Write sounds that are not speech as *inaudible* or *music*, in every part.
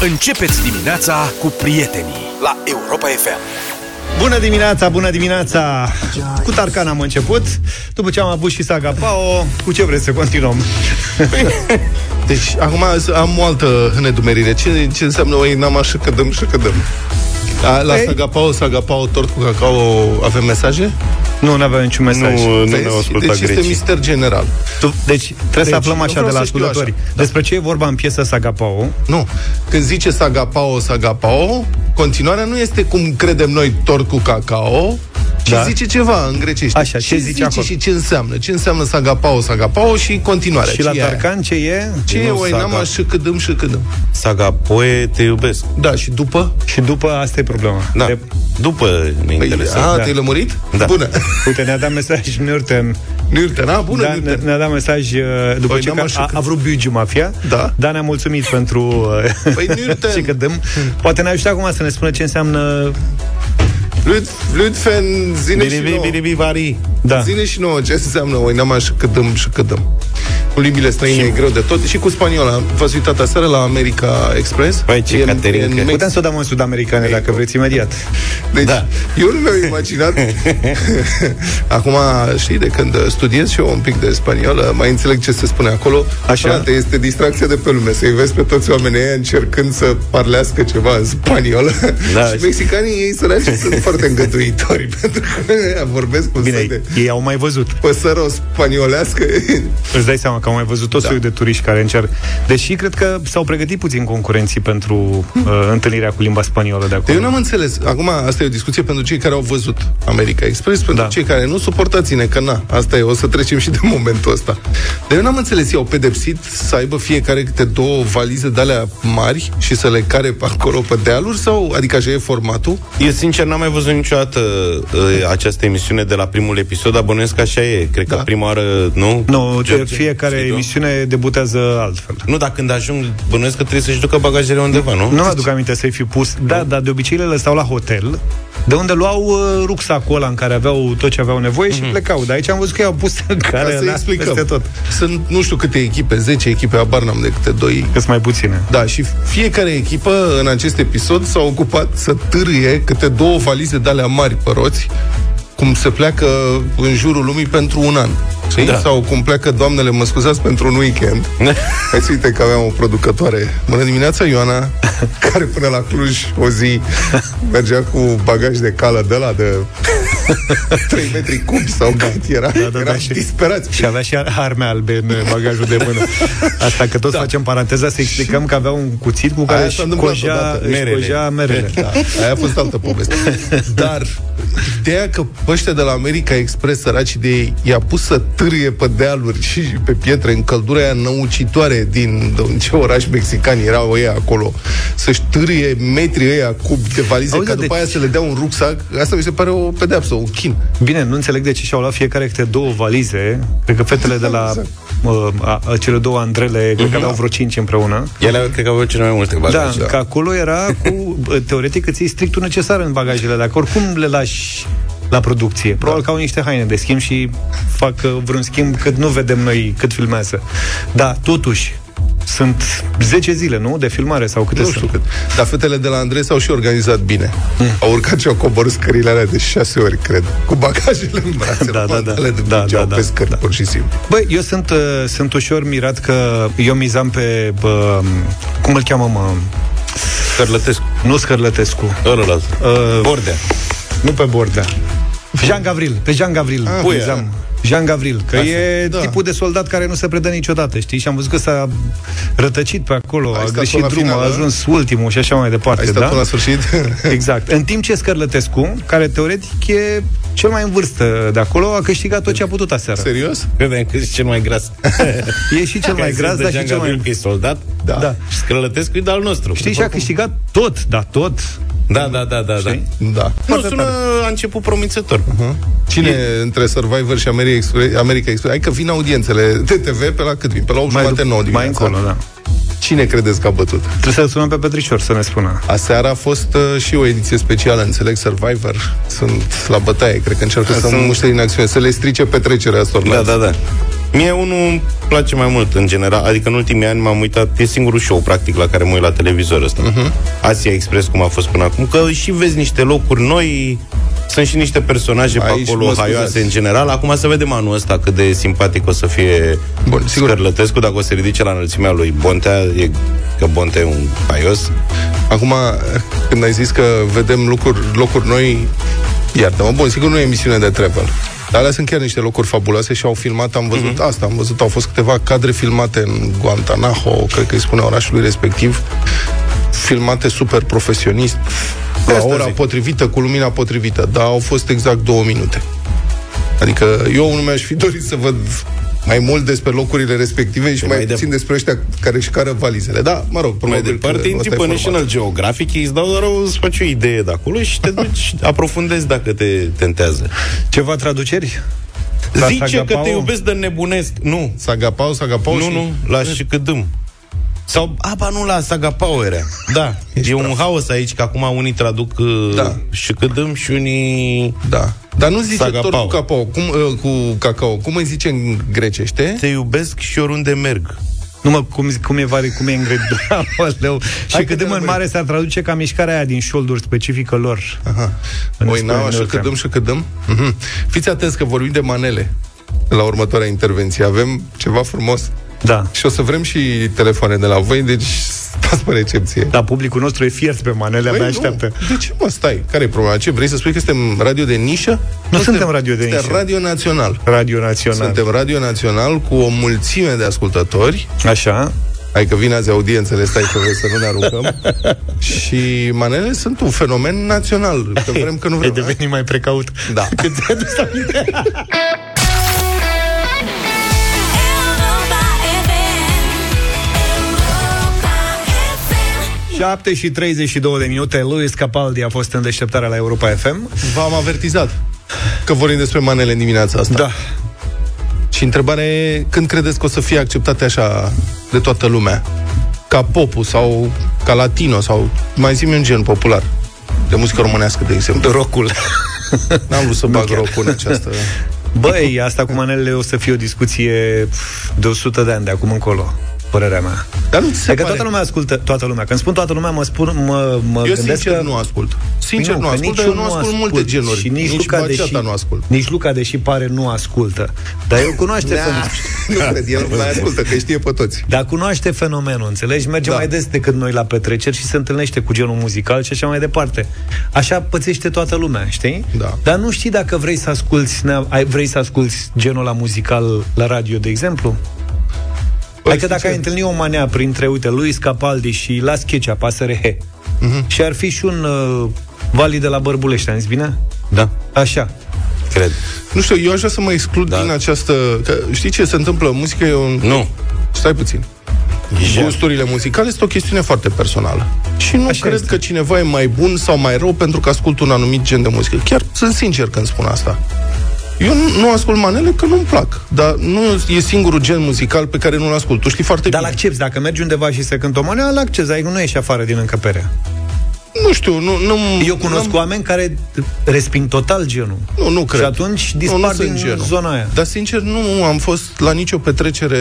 Începeți dimineața cu prietenii la Europa FM. Bună dimineața, bună dimineața! Cu Tarcan am început, după ce am avut și Saga Pao, cu ce vreți să continuăm? *laughs* Deci, acum am o altă nedumerire. Ce, ce înseamnă o inama și cădăm și cădăm? A, la Ei. Sagapao, Sagapao, tort cu cacao, avem mesaje? Nu, nu aveam niciun mesaj. Nu, nu Vezi? ne-au ascultat deci este grecii. mister general. Tu, deci trebuie Deci, să aflăm eu așa vreau de la să știu ascultători. așa. Da. Despre ce e vorba în piesa Saga Pao? Nu. Când zice Sagapao, Sagapao, continuarea nu este cum credem noi tort cu cacao, ci Da. zice ceva în grecește. Așa, ce zice acolo? și ce înseamnă? Ce înseamnă Sagapao, Sagapao și continuarea. Și la ce e aia? Tarcan ce e? Ce e Nu, o inama saga. și câdăm și câdăm? Saga Poe, te iubesc. Da, și după? Și după asta e problema. Da. De, După ne Păi, interesează. a, da. te-ai lămurit? Da. Bună. *laughs* uite, ne-a dat mesaj Nürten. Nürten, a, bună, Da, ne, Nürten. ne-a dat mesaj uh, după Păi, ce n-am că așa a, că- a vrut Biugiu Mafia. Da. Dar ne-a mulțumit pentru uh, Păi, Nürten. ce că dăm. Poate ne ajută acum să ne spună ce înseamnă Lud, Ludfen, zine și Biribi, nouă. biribi, vari. Da. Zine și nouă ce înseamnă o inama și câdăm și câdăm. Cu limbile străine e greu de tot. Și cu spaniola. V-ați uitat aseară la America Express? Păi, ce E în- Caterinca. e în Mex- Putem să o dăm în sud-americane dacă vreți imediat. Deci, Da. eu nu mi-am imaginat *laughs* Acum, știi, de când studiez și eu un pic de spaniolă Mai înțeleg ce se spune acolo Așa? Frate, este distracția de pe lume Să-i vezi pe toți oamenii ăia încercând să parlească ceva în spaniolă Da. Și mexicanii, ei săraci, sunt foarte îngăduitori *laughs* Pentru că ăia vorbesc cu Bine, soi de ei au mai văzut. păsăro spaniolească Îți dai seama că au mai văzut tot Da. soiul de turiști care încearcă. Deși cred că s-au pregătit puțin concurenții pentru uh, întâlnirea cu limba spaniolă de acolo. Eu n-am înțeles. Acum, asta e o discuție pentru cei care au văzut America Express, pentru Da. cei care nu suportați-ne, că na, asta e, o să trecem și de *laughs* momentul ăsta. Dar eu n-am înțeles, ei au pedepsit să aibă fiecare câte două valize de alea mari și să le care pe acolo pe dealuri sau, adică așa e formatul? Eu, sincer, n-am mai văzut niciodată uh, această emisiune de la primul episod, dar bănuiesc că așa e. Cred Da. că prima oară, nu? Nu, de George? fiecare Știi tu? emisiune debutează altfel. Nu, dar când ajung, bănuiesc că trebuie să-și ducă bagajele undeva, nu? Nu mi-aduc aminte să-i fi pus. Da, dar de obicei le lăsau la hotel, de unde luau uh, rucsacul ăla în care aveau tot ce aveau nevoie și plecau. Dar aici am văzut că i-au pus în Ca care să ăla explicăm. peste tot. Sunt nu știu câte echipe, 10 echipe, abar n-am de câte doi. Că sunt mai puține. Da, și fiecare echipă în acest episod s-a ocupat să târâie câte două valize de alea mari pe roți, cum se pleacă în jurul lumii pentru un an. Știi? Da. Sau cum pleacă doamnele, mă scuzați, pentru un weekend. *laughs* Hai să uite că aveam o producătoare. Bună dimineața, Ioana, *laughs* care până la Cluj o zi mergea cu bagaj de cală de la de *laughs* 3 metri cubi sau cât era. Da, da, Eram da, și- disperați. Și avea și arme albe în bagajul de mână. Asta că toți Da. facem paranteza să explicăm că avea un cuțit cu care Aia își s-a întâmplat cojea, odată. își Merele. cojea merele. Da, aia a fost altă poveste. Dar ideea că ăștia de la America Express, săraci de ei, i-a pus să târie pe dealuri și pe pietre în căldura aia năucitoare din din ce oraș mexican erau ei acolo, să-și târie metri ăia cub de valize, Auzi, ca da, după deci- aia să le dea un rucsac, asta mi se pare o pedeapsă, un chin. Bine, nu înțeleg de ce și-au luat fiecare câte două valize. Cred că fetele de la *laughs* Exact. uh, a, a, cele două Andrele, cred că aveau vreo cinci împreună. Ele, cred că aveau cele mai multe Da, bagaje. că acolo era cu, bă, teoretic, îți iei strictul necesar în bagajele, dacă oricum le lași la producție. Probabil că au niște haine de schimb și fac uh, vreun schimb cât nu vedem noi cât filmează. Da, totuși, sunt 10 zile, nu? De filmare sau câte Nu sunt? știu cât. Dar fetele de la Andrei s-au și organizat bine. Mm. Au urcat și au coborât scările alea de șase ori, cred. Cu bagajele în brațe. *laughs* Da, da, da. Le Da, duceau da, da, pe scări, da. pur și simplu. Băi, eu sunt, uh, sunt ușor mirat că eu mizam pe, bă, cum îl cheamă, mă? Scărlătescu. Nu Scărlătescu. Ăla, Uh, Bordea. Nu pe Bordea. Jean Gavril, pe Jean Gavril. Ah, Pui, puia. Jean, Jean Gavril, că Asta, e da. tipul de soldat care nu se predă niciodată, știi? Și am văzut că s-a rătăcit pe acolo, Ai a stat greșit până la drumul, a final, ajuns ultimul și așa mai departe, Ai stat da? până la sfârșit? *laughs* Exact. În timp ce Scărlătescu, care teoretic e cel mai în vârstă de acolo, a câștigat tot ce a putut aseară. Serios? Credeam că ești cel mai gras. E și cel mai gras, dar și cel mai... că e soldat. Da. Da. Și Scărlătescu e de al nostru. Știi, și a câștigat tot, da, tot. Da, da, da, da, da. Știi? Da. Nu, Foarte sună, tare. a început promițător. Cine e... între Survivor și America Express, America Express? Hai că vin audiențele de TV pe la cât vin? Pe la 8 Mai, jumate, 9 mai dimineața. încolo, da. Cine credeți că a bătut? Trebuie să-l sunăm pe Petrișor să ne spună. Aseară a fost uh, și o ediție specială, înțeleg, Survivor. Sunt la bătaie, cred că încearcă să sunt- muște din acțiune, să le strice petrecerea astor. Da, da, da. Mie unul îmi place mai mult, în general. Adică în ultimii ani m-am uitat, e singurul show, practic, la care mă uit la televizor ăsta. Uh-huh. Asia Express, cum a fost până acum. Că și vezi niște locuri noi, sunt și niște personaje Aici pe acolo mă haioase scuzați. în general. Acum să vedem anul ăsta cât de simpatic o să fie Bun, sigur. Scărlătescu, dacă o să ridice la înălțimea lui Bontea, e, că Bontea e un haios. Acum, când ai zis că vedem locuri, locuri noi, iartă-mă, bun, sigur nu e emisiune de travel. Dar alea sunt chiar niște locuri fabuloase și au filmat, am văzut Mhm. mm-hmm. asta, am văzut, au fost câteva cadre filmate în Guantanamo, cred că îi spune orașului respectiv, filmate super profesionist, la asta ora zic. potrivită, cu lumina potrivită, dar au fost exact două minute. Adică eu nu mi-aș fi dorit să văd mai mult despre locurile respective și Păi mai mai de- puțin despre ăștia care își cară valizele. Da, mă rog, Mai probabil că departe, intri ăsta e pe formatul. National Geographic, ei îți dau doar o, îți faci o idee de acolo și te duci, aprofundezi dacă te tentează. Ceva traduceri? La Zice că Sagapau? te iubesc de nebunesc. Nu, Sagapau, Sagapau nu, și... nu, la Șicădâm. Sau, apa nu, la Sagapau era. Da, Ești e un praf. haos aici, că acum unii traduc uh, Da. Șicădâm și unii Da. Dar nu zice Sagapau. tort cu cacao. Cum, uh, cu cacao. Cum îi zice în grecește? te iubesc și oriunde merg. Nu mă, cum, cum e, vari, cum e în grec? *laughs* Aoleu. Și Hai că cât de te în lămurim. mare s-ar traduce ca mișcarea aia din șolduri specifică lor. Aha. În Oi, spune n-au, așa în că Eurocam. dăm și că dăm. Mhm. Fiți atenți că vorbim de manele la următoarea intervenție. Avem ceva frumos Da. și o să vrem și telefoane de la voi, deci stați pe recepție. Dar publicul nostru e fiert pe manele, abia așteaptă. nu. De ce mă stai? Care e problema? Ce, vrei să spui că suntem radio de nișă? Nu suntem radio de suntem nișă. radio național. Radio Național. Suntem radio național cu o mulțime de ascultători Așa. Hai că vin azi audiențele, stai să vezi să nu ne aruncăm. *laughs* și manele sunt un fenomen național. Că vrem că nu Ai vrem. devenit mai precaut. Da. *laughs* Cât ți-ai *laughs* 7 și 32 de minute. Luis Capaldi a fost în deșteptarea la Europa FM. V-am avertizat că vorbim despre manele în dimineața asta. Da. Și întrebarea e când credeți că o să fie acceptate așa de toată lumea? Ca popul sau ca latino sau mai zi un gen popular de muzică românească, de exemplu. Rocul. N-am vrut să bag chiar. rocul în această... Băi, asta cu manelele o să fie o discuție pf, de 100 de ani de acum încolo. Părerea mea. Dar nu ți se Adică pare... toată lumea ascultă, toată lumea. Când spun toată lumea, mă spun, mă, mă Eu gândesc sincer că... nu ascult. Sincer Păi nu, că ascult, nici dar eu nu ascult, multe genuri. Și nici, nici Luca, baciata deși, nu ascult. Nici Luca, deși pare, nu ascultă. Dar el cunoaște Da, fenomenul. *laughs* nu cred, el mai ascultă, că știe pe toți. Dar cunoaște fenomenul, înțelegi? Merge Da. mai des decât noi la petreceri și se întâlnește cu genul muzical și așa mai departe. Așa pățește toată lumea, știi? Da. Dar nu știi dacă vrei să asculti, nea- ai- vrei să asculti genul la muzical la radio, de exemplu? Păi, adică dacă sincer, ai întâlnit o manea printre, uite, Luis Capaldi și Las Checea, pasăre he, Mhm. și ar fi și un uh, Vali de la Bărbulești, am zis bine? Da, Așa. cred. Nu știu, eu aș vrea să mă exclud Da. din această... Că, știi ce se întâmplă? Muzica e un... Nu. Stai puțin. Ja. Gusturile muzicale sunt o chestiune foarte personală. Și nu Așa cred este. că cineva e mai bun sau mai rău pentru că ascultă un anumit gen de muzică. Chiar sunt sincer când spun asta. Eu nu, nu ascult manele că nu-mi plac, dar nu e singurul gen muzical pe care nu-l ascult. Tu știi foarte Dar bine. l-accepti, dacă mergi undeva și se cântă o manea, l-accepti, adică nu ieși afară din încăpere. Nu știu, nu... nu Eu cunosc n-am- oameni care resping total genul. Nu, nu cred. Și atunci nu, dispar nu sunt din genul. zona aia. Dar sincer, nu am fost la nicio petrecere,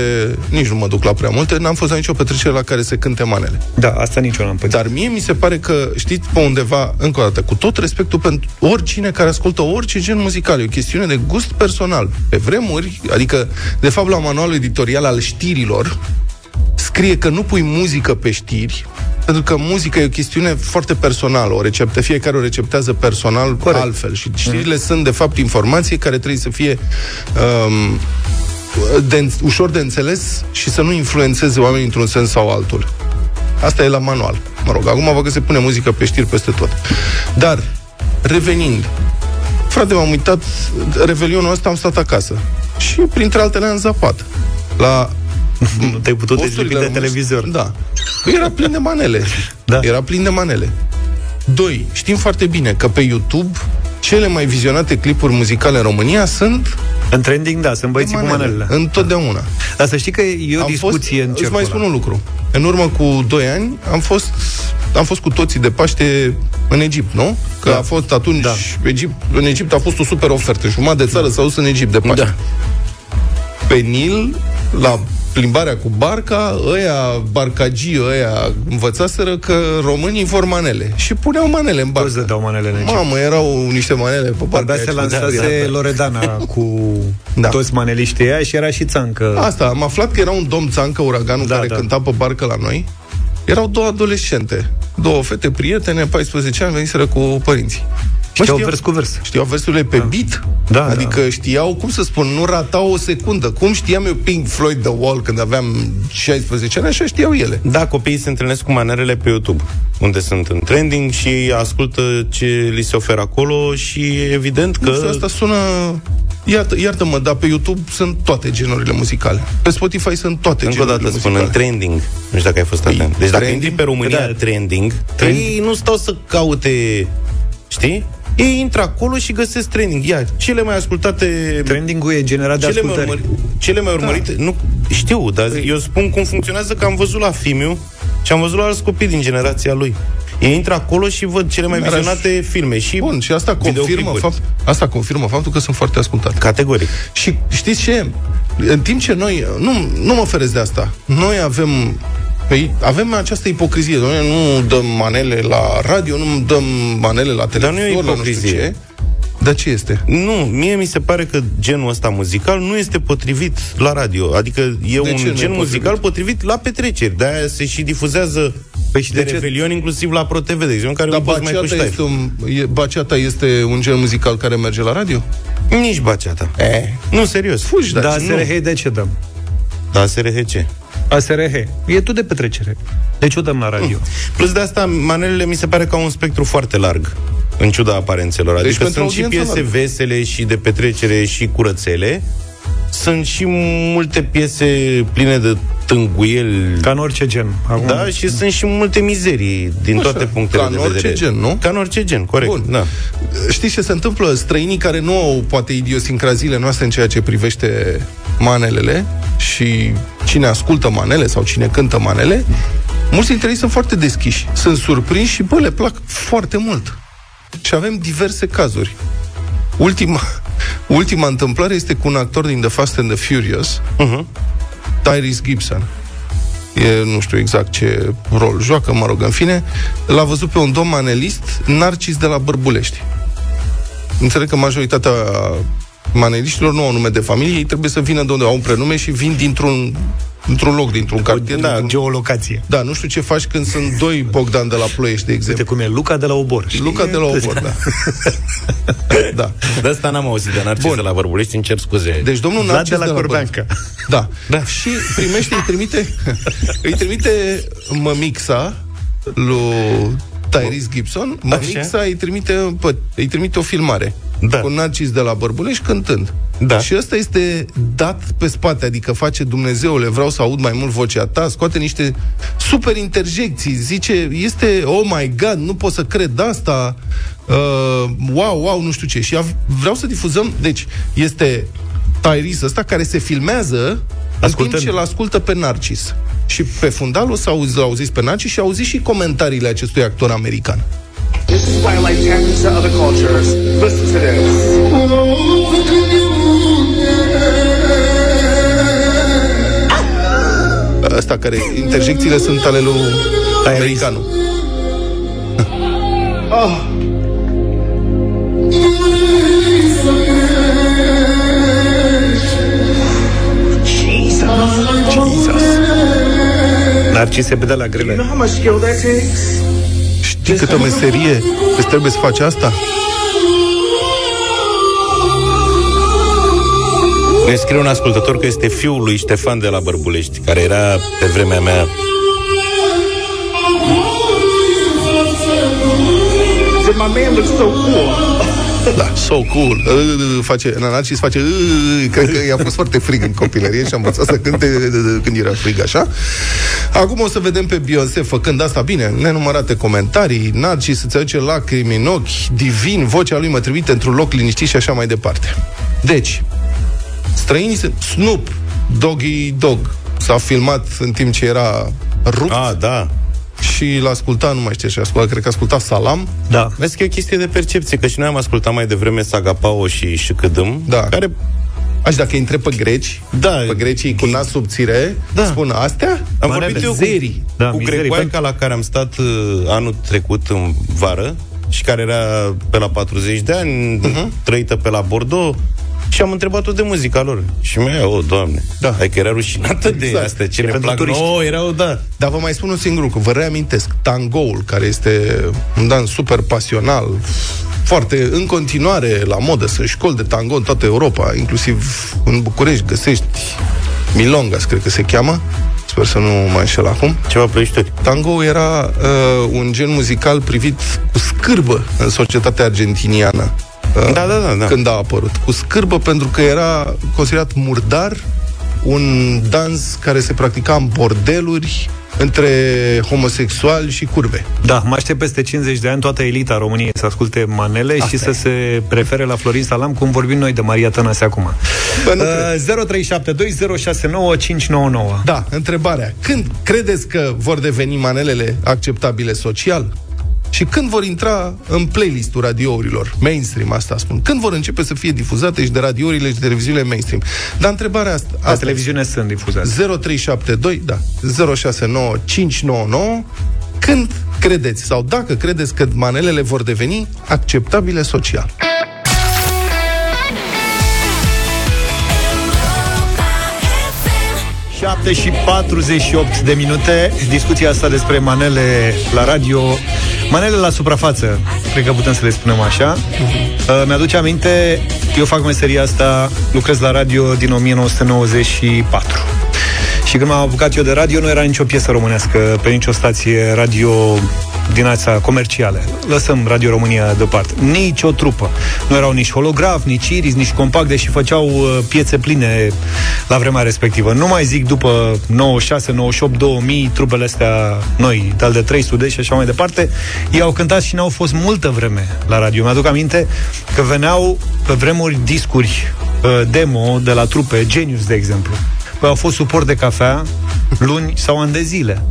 nici nu mă duc la prea multe, n-am fost la nicio petrecere la care se cânte manele. Da, asta nici eu n-am pățit. Dar mie mi se pare că, știți, pe undeva, încă o dată, cu tot respectul pentru oricine care ascultă orice gen muzical, e o chestiune de gust personal. Pe vremuri, adică, de fapt, la manualul editorial al știrilor, scrie că nu pui muzică pe știri, pentru că muzica e o chestiune foarte personală, o receptă, fiecare o receptează personal Corect. altfel și știrile sunt, de fapt, informații care trebuie să fie um, de, ușor de înțeles și să nu influențeze oamenii într-un sens sau altul. Asta e la manual. Mă rog, acum văd că se pune muzică pe știri peste tot. Dar, revenind, frate, m-am uitat, Revelionul ăsta am stat acasă. Și, printre altele, am zapat. La nu *laughs* te-ai putut posturile dezlipi de românești. televizor. Da. Păi Era plin de manele. Da. Era plin de manele. Doi, știm foarte bine că pe YouTube cele mai vizionate clipuri muzicale în România sunt În trending, da, sunt băieții de cu manelele. Întotdeauna. Dar să știi că e o am discuție fost, în Îți cercul mai ăla. spun un lucru. În urmă cu 2 ani am fost, am fost cu toții de Paște în Egipt, nu? Că Da. a fost atunci, Da. Egipt, în Egipt a fost o super ofertă. Jumătate de țară s-a dus în Egipt de Paște. Da. pe Nil, la plimbarea cu barca, ăia, barcagii ăia, învățaseră că românii vor manele. Și puneau manele în barcă. Toți dădeau manele în Egipt. Mamă, erau niște manele pe barcă. Abia se aia, lansase da, da. Loredana *laughs* cu Da. toți maneliștii ăia și era și țancă. Asta, am aflat că era un domn țancă, uraganul, Da, care da. cânta pe barcă la noi. Erau două adolescente, două fete prietene, 14 ani, veniseră cu părinții. Mă, Știau vers cu vers. Știau versurile pe beat? Da, Adică știau, cum să spun, nu ratau o secundă. Cum știam eu Pink Floyd The Wall când aveam 16 ani, așa știau ele. Da, copiii se întâlnesc cu manerele pe YouTube, unde sunt în trending și ei ascultă ce li se oferă acolo și evident că... Nu știu, asta sună... Iartă, iartă-mă, dar pe YouTube sunt toate genurile muzicale. Pe Spotify sunt toate Încă o genurile dată spun, muzicale. în trending. Nu știu dacă ai fost atent. Deci dacă trending? intri pe România Da. trending, ei nu stau să caute, știi? Ei intră acolo și găsesc trending. Ia, cele mai ascultate Trending-ul e generat de cele mai, ascultări. urmări, cele mai urmărite, da. nu știu, dar eu spun cum funcționează că am văzut la Fimiu și am văzut la alți copii din generația lui. Ei intră acolo și văd cele mai Dar aș- vizionate filme și Bun, și asta confirmă, videoclipuri. fapt, asta confirmă faptul că sunt foarte ascultate. Categoric. Și știți ce? În timp ce noi, nu, nu mă oferesc de asta, noi avem Păi avem această ipocrizie, noi nu dăm manele la radio, nu dăm manele la Dar nu e televizor, la nu știu ipocrizie. ce. Dar ce este? Nu, mie mi se pare că genul ăsta muzical nu este potrivit la radio. Adică e De ce nu un e gen potrivit? muzical potrivit la petreceri. De-aia se și difuzează Păi și de, de ce- Revelion, inclusiv la ProTV, de exemplu, care Dar un post mai cu baciata ștaif. este, un, e, baciata este un gen muzical care merge la radio? Nici baceata. E. Nu, serios. Fugi, Da, dar nu. ASRH de ce dăm? Da, SRHC. ASRH. E tu de petrecere. Deci o dăm la radio. Plus de asta, manelele mi se pare că au un spectru foarte larg, în ciuda aparențelor. Deci Adică pentru sunt și audiență piese largă. vesele și de petrecere și curățele. Sunt și multe piese pline de tânguieli. Ca în orice gen. Acum, Da, și sunt și multe mizerii din Așa, toate punctele ca în de orice vedere. gen, nu? Ca în orice gen, corect. Bun. Da. Știți ce se întâmplă? Străinii care nu au poate idiosincraziile noastre în ceea ce privește manelele și cine ascultă manele sau cine cântă manele, mulți dintre ei sunt foarte deschiși. Sunt surprinși și, bă, le plac foarte mult. Și avem diverse cazuri. Ultima, ultima întâmplare este cu un actor din The Fast and the Furious, Uh-huh. Tyrese Gibson. E, nu știu exact ce rol joacă, mă rog, în fine, l-a văzut pe un domn manelist, Narcis de la Bărbulești. Înțeleg că majoritatea maneliștilor nu au nume de familie, ei trebuie să vină de unde au un prenume și vin dintr-un într-un loc, dintr-un cartier. Da, dintr-un... geolocație. da, nu știu ce faci când sunt doi Bogdan de la Ploiești, de Uite exemplu. cum e Luca de la Obor. știi? Luca de la Obor, da. *laughs* da. De asta n-am auzit de Narcis Bun. de la Bărbulești, îmi cer scuze. Deci domnul Vlad Narcis de la Băr- Corbeanca. Da. da. Și primește, îi trimite, îi trimite mămixa lui Tyrese Gibson, mămixa îi trimite, pă, îi trimite o filmare Da. cu Narcis de la Bărbulești cântând. Da. Și ăsta este dat pe spate, adică face Dumnezeule, vreau să aud mai mult vocea ta, scoate niște super interjecții, zice, este, oh my god, nu pot să cred asta, uh, wow, wow, nu știu ce. Și av- vreau să difuzăm, deci, este Tyrese ăsta care se filmează în timp Ascultând. ce îl ascultă pe Narcis. Și pe fundal o să auzi, auziți pe Narcis și auziți și comentariile acestui actor american. This is why I like tapping to other cultures. Listen to this. Ăsta care, interjecțiile sunt ale lui americanul. Narcise pe de la You grele. know how much skill that takes? Știi câtă meserie îți trebuie să faci asta? Ne scrie un ascultător că este fiul lui Ștefan de la Bărbulești, care era pe vremea mea Did my man look so cool? Da, so cool. Uh, face, Narcis face uh, cred că i-a fost foarte frig în copilărie și a învățat să cânte uh, când era frig așa. Acum o să vedem pe Beyoncé făcând asta bine, nenumărate comentarii, Narcis îți aduce lacrimi în ochi, divin, vocea lui mă trimite într-un loc liniștit și așa mai departe. Deci, străinii se... Snoop, Doggy Dog, s-a filmat în timp ce era rupt Ah, da. Și l-a ascultat, nu mai știu ce ascultat, cred că a ascultat Salam. Da. Vezi că e o chestie de percepție, că și noi am ascultat mai devreme Saga Pao și Șcădâm, Da. care Aș dacă îi întreb pe greci, Da. pe grecii cu nas subțire, Da. spun astea? Am Manele. vorbit eu cu, Zerii. Da, cu mizerii, grecoaica la care am stat uh, anul trecut în vară și care era pe la 40 de ani, Mhm. uh-huh. trăită pe la Bordeaux și am întrebat-o de muzica lor. Și mi-a o, doamne, Da. adică era rușinată de Exact. astea, ce E ne pentru plac turiști. nouă, erau, da. Dar vă mai spun un singur lucru, vă reamintesc, tangoul, care este un dans super pasional, foarte în continuare la modă, sunt școli de tango în toată Europa, inclusiv în București găsești Milongas, cred că se cheamă, sper să nu mă înșel acum. Ceva plăișturi. Tango era uh, un gen muzical privit cu scârbă în societatea argentiniană. Uh, Da, da, da, da. Când a apărut. Cu scârbă pentru că era considerat murdar, un dans care se practica în bordeluri între homosexuali și curve. Da, mă aștept peste 50 de ani toată elita României să asculte manele Asta și Asta să se prefere la Florin Salam, cum vorbim noi de Maria Tănase acum. Bă, nu Uh, 0372069599. Da, întrebarea. Când credeți că vor deveni manelele acceptabile social? Și când vor intra în playlistul radiourilor mainstream, asta spun. Când vor începe să fie difuzate și de radiourile și de televiziunile mainstream. Dar întrebarea asta... La asta televiziune sunt difuzate. 0372, da, 069599, când credeți sau dacă credeți că manelele vor deveni acceptabile social. Europa FM. 7 și 48 de minute Discuția asta despre manele la radio Manele la suprafață Cred că putem să le spunem așa. Uh, Mi-aduce aminte Eu fac meseria asta Lucrez la radio din 1994 Și când m-am apucat eu de radio Nu era nicio piesă românească Pe nicio stație radio din ața comerciale. Lăsăm Radio România deoparte. Nici o trupă. Nu erau nici holograf, nici iris, nici compact, deși făceau uh, piețe pline la vremea respectivă. Nu mai zic după 96, 98, 2000, trupele astea noi, tal de 300 și așa mai departe, ei au cântat și n-au fost multă vreme la radio. Mi-aduc aminte că veneau pe vremuri discuri uh, demo de la trupe, Genius, de exemplu. Păi au fost suport de cafea luni sau ani de zile.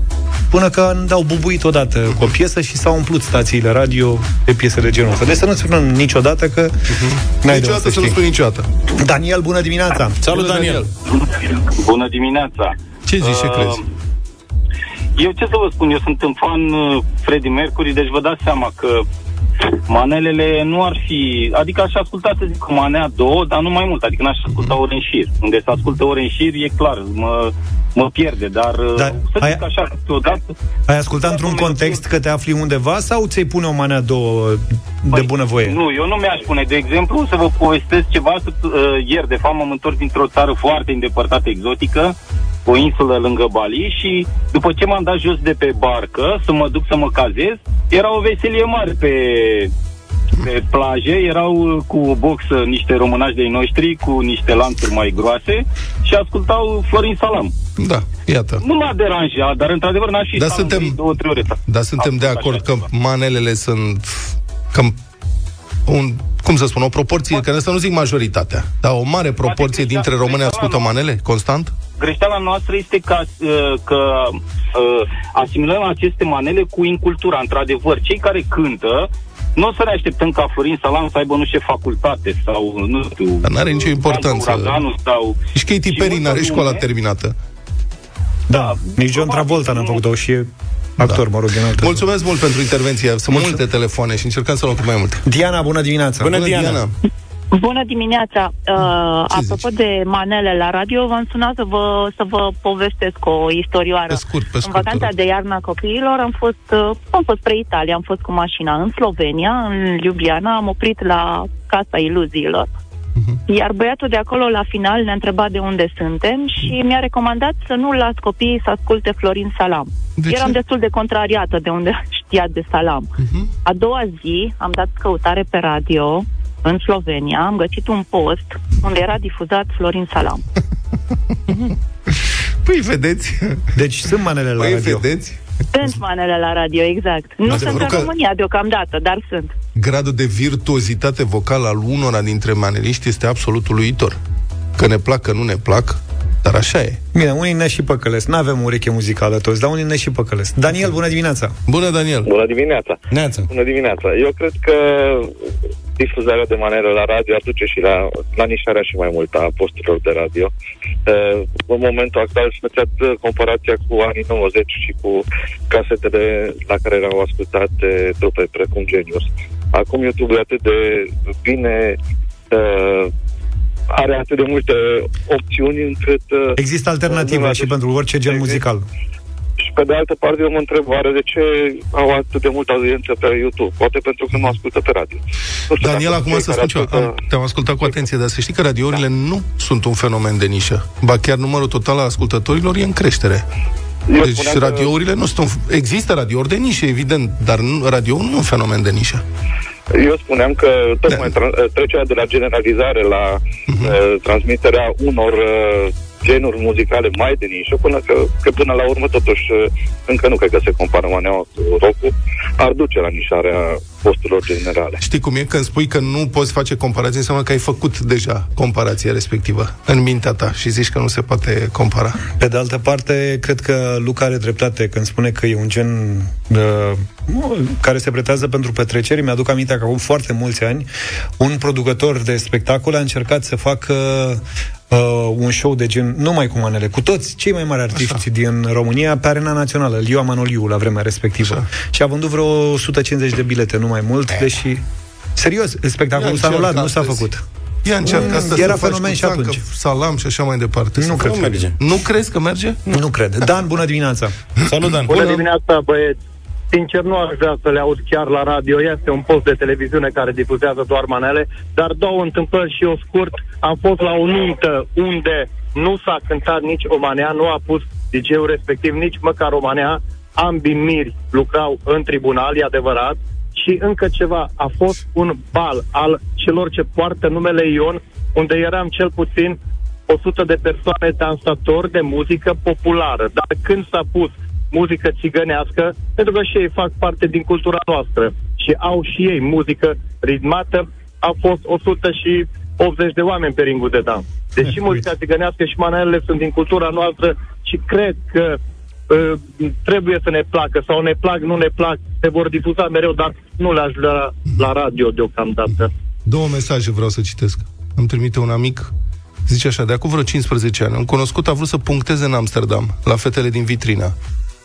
Până că au bubuit odată cu o piesă și s-au umplut stațiile radio de piese de genul ăsta. Deci să nu spunem niciodată că n-ai de unde Niciodată să să nu știi. spun niciodată. Daniel, bună dimineața! Salut, Daniel! Bună dimineața! Ce zici, ce Uh, crezi? Eu ce să vă spun, eu sunt un fan uh, Freddie Mercury, deci vă dați seama că manelele nu ar fi... Adică aș asculta, să zic, o manea două, dar nu mai mult. Adică n-aș asculta ore în șir. Unde se ascultă ore în șir, e clar, mă, mă pierde. Dar, uh, Dar să ai- zic așa, câteodată... Ai ascultat într-un Domnule, context că te afli undeva sau ți-ai pune o manea două de bunăvoie? Păi, Nu, eu nu mi-aș pune. De exemplu, să vă povestesc ceva. Uh, ieri, de fapt, m-am întors dintr-o țară foarte îndepărtată, exotică, o insulă lângă Bali și după ce m-am dat jos de pe barcă să mă duc să mă cazez, era o veselie mare pe, pe plaje, erau uh, cu boxă niște românași de-ai noștri cu niște lanțuri mai groase și ascultau Florin Salam. Da, iată. Nu m-a deranjat, dar într-adevăr n-aș fi Dar stat suntem- lângă ei două, trei ore. Dar suntem de Ascult acord așa că ceva. manelele sunt cam un, cum să spun, o proporție, că să nu zic majoritatea, dar o mare proporție greșeala- dintre români greșeala ascultă noastră- manele, constant? greșeala noastră este că, uh, că uh, asimilăm aceste manele cu incultura. Într-adevăr, cei care cântă nu o să ne așteptăm ca Florin Salam să aibă nu știu ce facultate sau nu știu... Dar n-are nicio uh, importanță. Uraganul sau... Și Katy și Perry multă n-are școala lume- terminată. Da, nici John probabil Travolta că n-a nu. făcut-o și e actor, mă rog, din altă. Mulțumesc mult pentru intervenție. Sunt multe telefoane și încercăm să luăm cât mai multe. Diana, bună dimineața! Bună, Diana! Bună dimineața! Uh, Ce apropo zici? de manele la radio, v-am sunat să vă, să vă povestesc o istorioară. Pe scurt, pe în scurt, te vacanța rog. de iarnă a copiilor am fost, uh, am fost spre Italia, am fost cu mașina în Slovenia, în Ljubljana, am oprit la Casa Iluziilor. Mhm. Iar băiatul de acolo, la final, ne-a întrebat de unde suntem și mi-a recomandat să nu las copiii să asculte Florin Salam. De Eram ce? destul de contrariată de unde *laughs* știa de Salam. Mhm. A doua zi am dat căutare pe radio în Slovenia, am găsit un post unde era difuzat Florin Salam. *laughs* Păi, vedeți? Deci sunt manele la Păi, radio. vedeți? Sunt manele la radio, exact. Nu sunt Adevărul în că- România deocamdată, dar sunt. Gradul de virtuozitate vocală al unora dintre maneliști este absolut uluitor. Că ne plac, că nu ne plac, Dar așa e. Bine, unii ne și păcălesc. Nu avem ureche muzicală toți, dar unii ne și păcălesc. Daniel, bună dimineața! Bună, Daniel! Bună dimineața! Neața. Bună dimineața! Eu cred că difuzarea de manieră la radio aduce și la, la nișarea și mai mult a posturilor de radio. Uh, în momentul actual și făceat comparația cu anii 90 și cu casetele la care erau ascultate trupe precum Genius. Acum YouTube e atât de bine uh, are atât de multe opțiuni încât... uh, Există alternative nu și aduce- pentru orice gen Exact. muzical. Și pe de altă parte eu mă întreb, oare de ce au atât de multă audiență pe YouTube? Poate pentru că nu ascultă pe radio. Nu știu Daniel, dacă acum cei să care spun ceva. ascultă- Am, te-am ascultat cu atenție, dar să știi că radiourile nu sunt un fenomen de nișă. Ba chiar numărul total al ascultătorilor e în creștere. Eu Deci spuneam că- radiourile nu sunt... un- Există radiouri de nișă, evident, dar nu, radio nu e un fenomen de nișă. Eu spuneam că tocmai Da. tra- trecerea de la generalizare la Mhm. uh, transmiterea unor uh, genuri muzicale mai de nișă, până că, că până la urmă totuși uh, încă nu cred că se compară maneaua cu rock ar duce la nișarea posturilor generale. Știi cum e? Când spui că nu poți face comparații, înseamnă că ai făcut deja comparația respectivă în mintea ta și zici că nu se poate compara. Pe de altă parte, cred că Luca are dreptate când spune că e un gen uh, care se pretează pentru petreceri. Mi-aduc aminte că acum foarte mulți ani un producător de spectacole a încercat să facă uh, un show de gen, numai cu manele, cu toți cei mai mari artiști Așa. din România pe arena națională, Liua Manoliu la vremea respectivă. Așa. Și a vândut vreo 150 de bilete, nu mai mult, deși... Serios, spectacolul s-a anulat, nu s-a astăzi. făcut. Ia încearcă Mm, asta era să faci fenomen cu și țancă, atunci. salam și așa mai departe. Nu Să cred faci- că merge. Nu crezi că merge? Nu cred. *laughs* Dan, bună dimineața! Salut, Dan. Bună dimineața, băieți! Sincer, nu aș vrea să le aud chiar la radio. Este un post de televiziune care difuzează doar manele, dar două întâmplări și eu scurt. Am fost la o nuntă unde nu s-a cântat nici o manea, nu a pus DJ-ul respectiv nici măcar o manea. Ambii miri lucrau în tribunal, e adevărat. Și încă ceva, a fost un bal al celor ce poartă numele Ion, unde eram cel puțin 100 de persoane dansatori de muzică populară. Dar când s-a pus muzică țigănească, pentru că și ei fac parte din cultura noastră și au și ei muzică ritmată, a fost 180 de oameni pe ringul de dans. Deși muzica țigănească și manelele sunt din cultura noastră și cred că uh, trebuie să ne placă sau ne plac, nu ne plac, se vor difuza mereu, dar nu le-aș vrea la radio deocamdată. Două mesaje vreau să citesc. Îmi trimite un amic, zice așa, de acum vreo 15 ani, un cunoscut a vrut să puncteze în Amsterdam, la fetele din vitrina.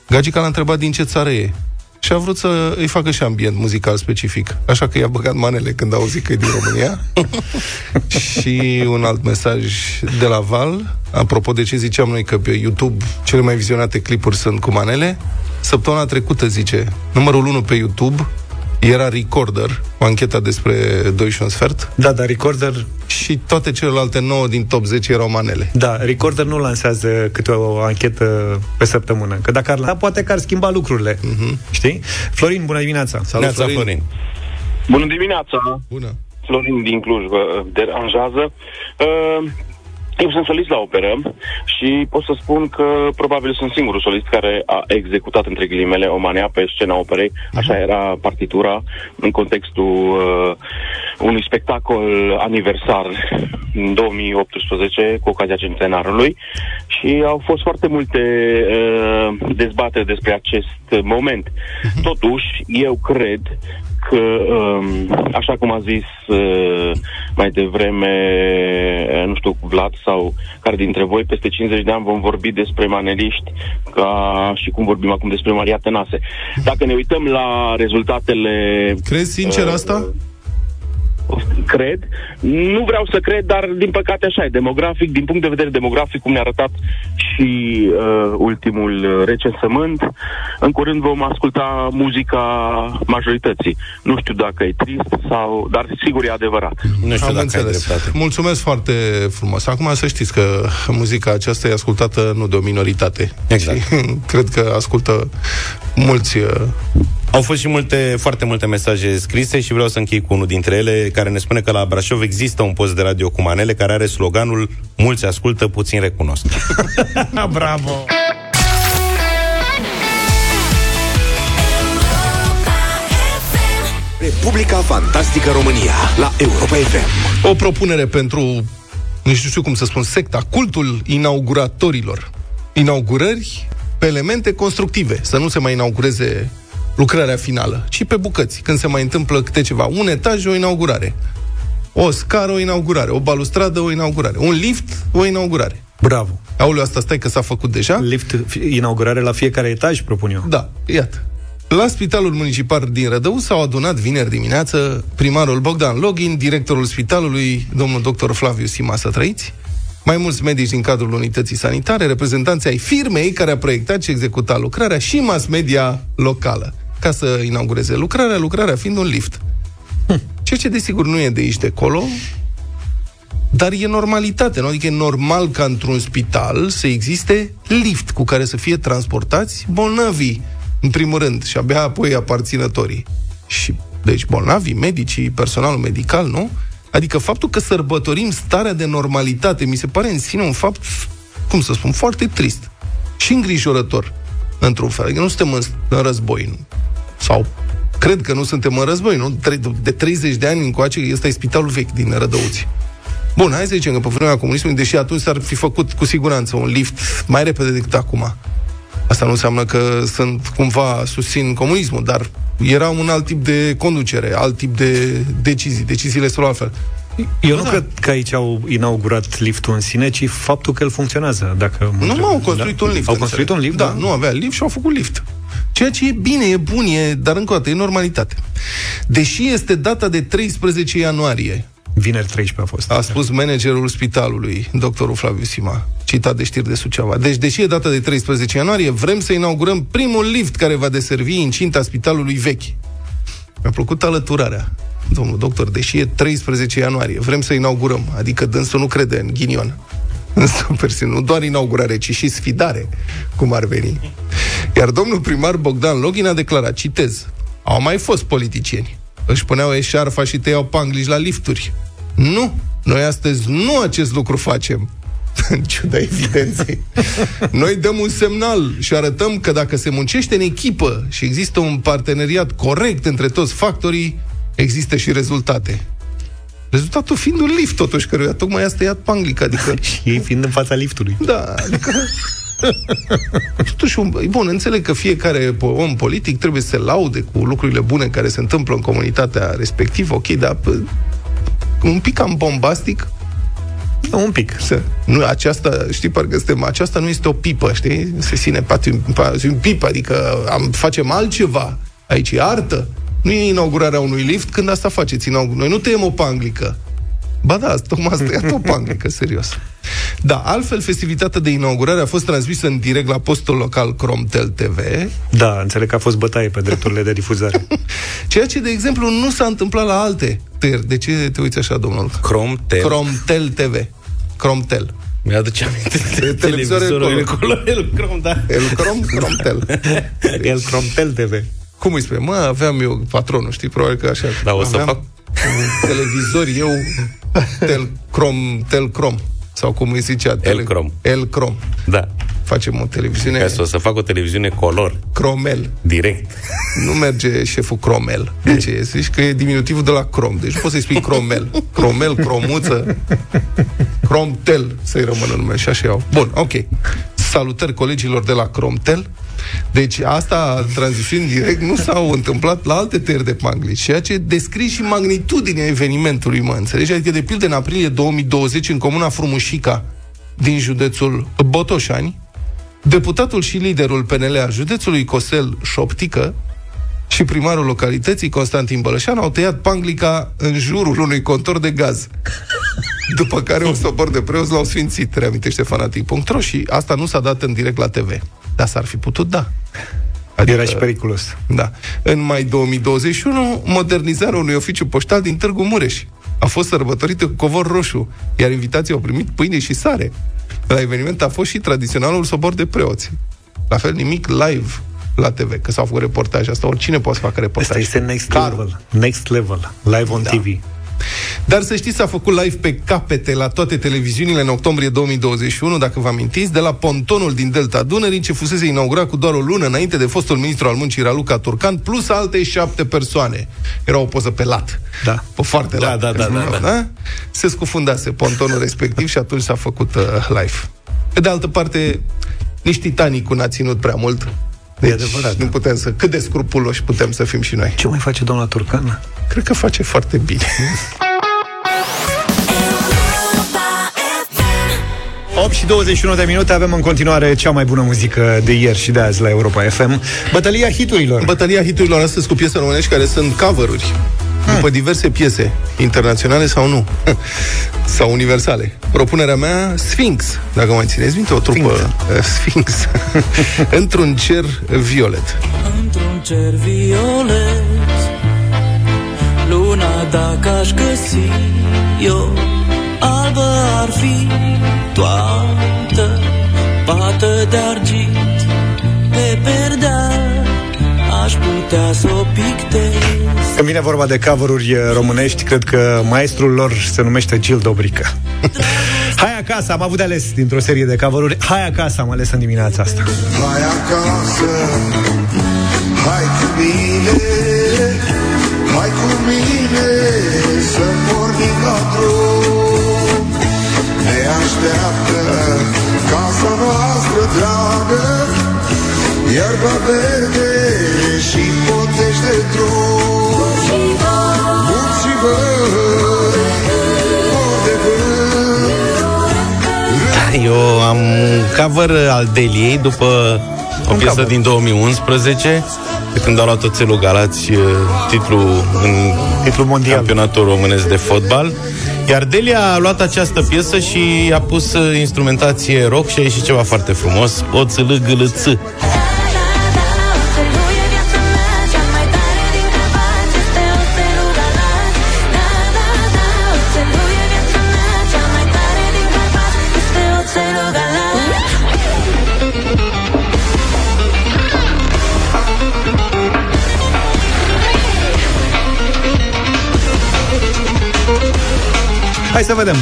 Gagica l-a întrebat din ce țară e și a vrut să îi facă și ambient muzical specific. Așa că i-a băgat manele când a auzit că e din România. *laughs* și un alt mesaj de la Val, apropo de ce ziceam noi că pe YouTube cele mai vizionate clipuri sunt cu manele. Săptămâna trecută, zice, numărul 1 pe YouTube era Recorder, o anchetă despre 2 și un sfert, Da, dar Recorder și toate celelalte 9 din top 10 erau manele. Da, Recorder nu lansează câte o anchetă pe săptămână. Că dacă ar lansa, poate că ar schimba lucrurile. Uh-huh. Știi? Florin, bună dimineața! Salut, Neața, Florin. Bună dimineața! Bună! Florin din Cluj vă deranjează. Uh, eu sunt solist la operă și pot să spun că probabil sunt singurul solist care a executat între ghilimele o manea pe scena operei. Așa era partitura în contextul uh, unui spectacol aniversar în 2018 cu ocazia centenarului și au fost foarte multe uh, dezbateri despre acest moment. Totuși, eu cred că, um, așa cum a zis uh, mai devreme, uh, nu știu, Vlad sau care dintre voi, peste 50 de ani vom vorbi despre maneliști ca și cum vorbim acum despre Maria Tănase. Dacă ne uităm la rezultatele... Crezi sincer uh, asta? Cred. Nu vreau să cred, dar din păcate așa e. Demografic, din punct de vedere demografic, cum ne-a arătat și uh, ultimul uh, recensământ, în curând vom asculta muzica majorității. Nu știu dacă e trist sau... Dar sigur e adevărat. Nu știu Am dacă înțeles. ai dreptate. Mulțumesc foarte frumos. Acum să știți că muzica aceasta e ascultată nu de o minoritate. Exact. ci *laughs* cred că ascultă mulți uh, Au fost și multe, foarte multe mesaje scrise și vreau să închei cu unul dintre ele care ne spune că la Brașov există un post de radio cu manele care are sloganul Mulți ascultă, puțin recunosc. *laughs* Bravo! Republica Fantastică România la Europa FM. o propunere pentru nu știu cum să spun, secta, cultul inauguratorilor. Inaugurări pe elemente constructive, să nu se mai inaugureze lucrarea finală, ci pe bucăți, când se mai întâmplă câte ceva. Un etaj, o inaugurare. O scară, o inaugurare. O balustradă, o inaugurare. Un lift, o inaugurare. Bravo. Aoleu, asta stai că s-a făcut deja? Lift, inaugurare la fiecare etaj, propun eu. Da, iată. La Spitalul Municipal din Rădău s-au adunat vineri dimineață primarul Bogdan Login, directorul spitalului, domnul dr. Flaviu Sima, să trăiți, mai mulți medici din cadrul unității sanitare, reprezentanții ai firmei care a proiectat și executat lucrarea și mass media locală, ca să inaugureze lucrarea, lucrarea fiind un lift. Ceea ce desigur nu e de aici de acolo, dar e normalitate, nu? Adică e normal ca într-un spital să existe lift cu care să fie transportați bolnavii, în primul rând, și abia apoi aparținătorii. Și, deci, bolnavii, medicii, personalul medical, nu? Adică faptul că sărbătorim starea de normalitate mi se pare în sine un fapt, cum să spun, foarte trist și îngrijorător, într-un fel. Adică nu suntem în, în război, nu? Sau cred că nu suntem în război, nu? Tre- De 30 de ani încoace, ăsta e spitalul vechi din Rădăuți. Bun, hai să zicem că pe vremea comunismului, deși atunci s-ar fi făcut cu siguranță un lift mai repede decât acum. Asta nu înseamnă că sunt cumva susțin comunismul, dar era un alt tip de conducere, alt tip de decizii. Deciziile sunt altfel. Eu nu cred că aici au inaugurat liftul în sine, ci faptul că el funcționează. Dacă mă Nu întreb. mă, au construit Da? un lift. Au construit un înțeleg. lift? Da, nu avea lift și au făcut lift. Ceea ce e bine, e bun, e, dar încă o dată, e normalitate. Deși este data de 13 ianuarie, Vineri 13 a fost. a spus managerul spitalului, doctorul Flaviu Sima, citat de știri de Suceava. Deci, deși e data de 13 ianuarie, vrem să inaugurăm primul lift care va deservi incinta spitalului vechi. Mi-a plăcut alăturarea, domnul doctor, deși e 13 ianuarie, vrem să inaugurăm, adică dânsul nu crede în ghinion. În *laughs* super nu doar inaugurare, ci și sfidare, cum ar veni. Iar domnul primar Bogdan Login a declarat, citez, au mai fost politicieni. Își puneau eșarfa și tăiau panglici la lifturi. Nu, noi astăzi nu acest lucru facem. *laughs* În ciuda evidenței. *laughs* Noi dăm un semnal și arătăm că dacă se muncește în echipă și există un parteneriat corect între toți factorii, există și rezultate. Rezultatul fiind un lift, totuși, căruia tocmai a tăiat panglica, adică... *laughs* Și ei fiind în fața liftului. Da, adică... *laughs* Totuși, un, bun, înțeleg că fiecare po- om politic trebuie să se laude cu lucrurile bune care se întâmplă în comunitatea respectivă, ok, dar pă, un pic cam bombastic, Un pic. să, nu, aceasta, știi, parcă suntem, aceasta nu este o pipă, știi? Se ține pati un, pa- un pipă, adică am, facem altceva. Aici e artă. Nu e inaugurarea unui lift când asta faceți. Inaug- Noi nu tăiem o panglică. Ba da, tocmai asta e o panglică, *laughs* serios. Da, altfel, festivitatea de inaugurare a fost transmisă în direct la postul local Cromtel TV, Da, înțeleg că a fost bătaie pe drepturile de difuzare. *laughs* ceea ce, de exemplu, nu s-a întâmplat la alte tăieri. De ce te uiți așa, domnul? Cromtel. Cromtel TV. Cromtel. Mi-aduce *laughs* aminte de De televizoare televizorul color. acolo, el crom, da. El Crom, Cromtel. El Cromtel TV. Cum îi spune? Mă, aveam eu patronul, știi? Probabil că așa. Da, o să aveam fac- un televizor, eu Telcrom, Telcrom. Sau cum îi zicea? Tele- Elcrom. Elcrom. Da. Facem o televiziune Ca să o să fac o televiziune color, Cromel. direct. Nu merge șeful Cromel. De ce? Zici că e diminutivul de la Crom. Deci nu poți să-i spui Cromel. Cromel, Cromuță, Cromtel, să-i rămână numele. Și așa iau. Bun, ok. Salutări colegilor de la Cromtel. Deci asta, tranzițiuni direct, nu s-au întâmplat la alte tăieri de panglici, ceea ce descrie și magnitudinea evenimentului, mă înțelegi? Adică, de pildă, în aprilie 2020, în comuna Frumușica, din județul Botoșani, deputatul și liderul PNL al județului, Cosel Șoptică, și primarul localității, Constantin Bălășan, au tăiat panglica în jurul unui contor de gaz. *laughs* După care un sobor de preoți l-au sfințit, reamintește fanatic.ro și asta nu s-a dat în direct la TV. Dar s-ar fi putut da. Era și periculos. Da. În mai 2021, modernizarea unui oficiu poștal din Târgu Mureș a fost sărbătorită cu covor roșu, iar invitații au primit pâine și sare. La eveniment a fost și tradiționalul sobor de preoți. La fel, nimic live la TV, că s-au făcut reportaje. Asta oricine poate să facă reportaj. Asta este next Carul. level. Next level. Live on Da. TV. Dar să știți, s-a făcut live pe capete la toate televiziunile în octombrie 2021, dacă vă amintiți, de la pontonul din Delta Dunării, ce fusese inaugurat cu doar o lună înainte de fostul ministru al muncii Raluca Turcan, plus alte șapte persoane. Era o poză pe lat. Da. Pe foarte Da, lat. da, da, da, da. Se scufundase pontonul respectiv și atunci s-a făcut uh, live. Pe de altă parte, nici Titanic n-a ținut prea mult. Deci, adevărat, nu putem să... Cât de scrupuloși putem să fim și noi. Ce mai face doamna Turcan? Cred că face foarte bine. 8 și 21 de minute avem în continuare cea mai bună muzică de ieri și de azi la Europa FM. Bătălia hiturilor. Bătălia hiturilor astăzi cu piese românești care sunt cover-uri după diverse piese, internaționale sau nu, *laughs* sau universale. Propunerea mea, Sphinx, dacă mai țineți minte, o trupă uh, Sphinx, *laughs* *laughs* într-un cer violet. Într-un cer violet Luna dacă aș găsi Eu albă ar fi Toată Pată de argint Pe perdea Aș putea să o pictez Când vine vorba de cover-uri eh, românești, cred că maestrul lor se numește Gil Dobrică. *laughs* Hai acasă, am avut de ales dintr-o serie de cover-uri. Hai acasă, am ales în dimineața asta. Hai acasă, hai cu mine, hai cu mine să pornim la drum. Ne așteaptă casa noastră dragă, iarba verde și potești de drum. Munți și văi, ori de vânt, Eu am un cover al Deliei după o piesă cover. din 2011 de când au luat oțelul Galați uh, titlu în Titlul mondial. campionatul românesc de fotbal. Iar Delia a luat această piesă și a pus uh, instrumentație rock și a ieșit ceva foarte frumos. O țâlă Hai să vedem. 0372069599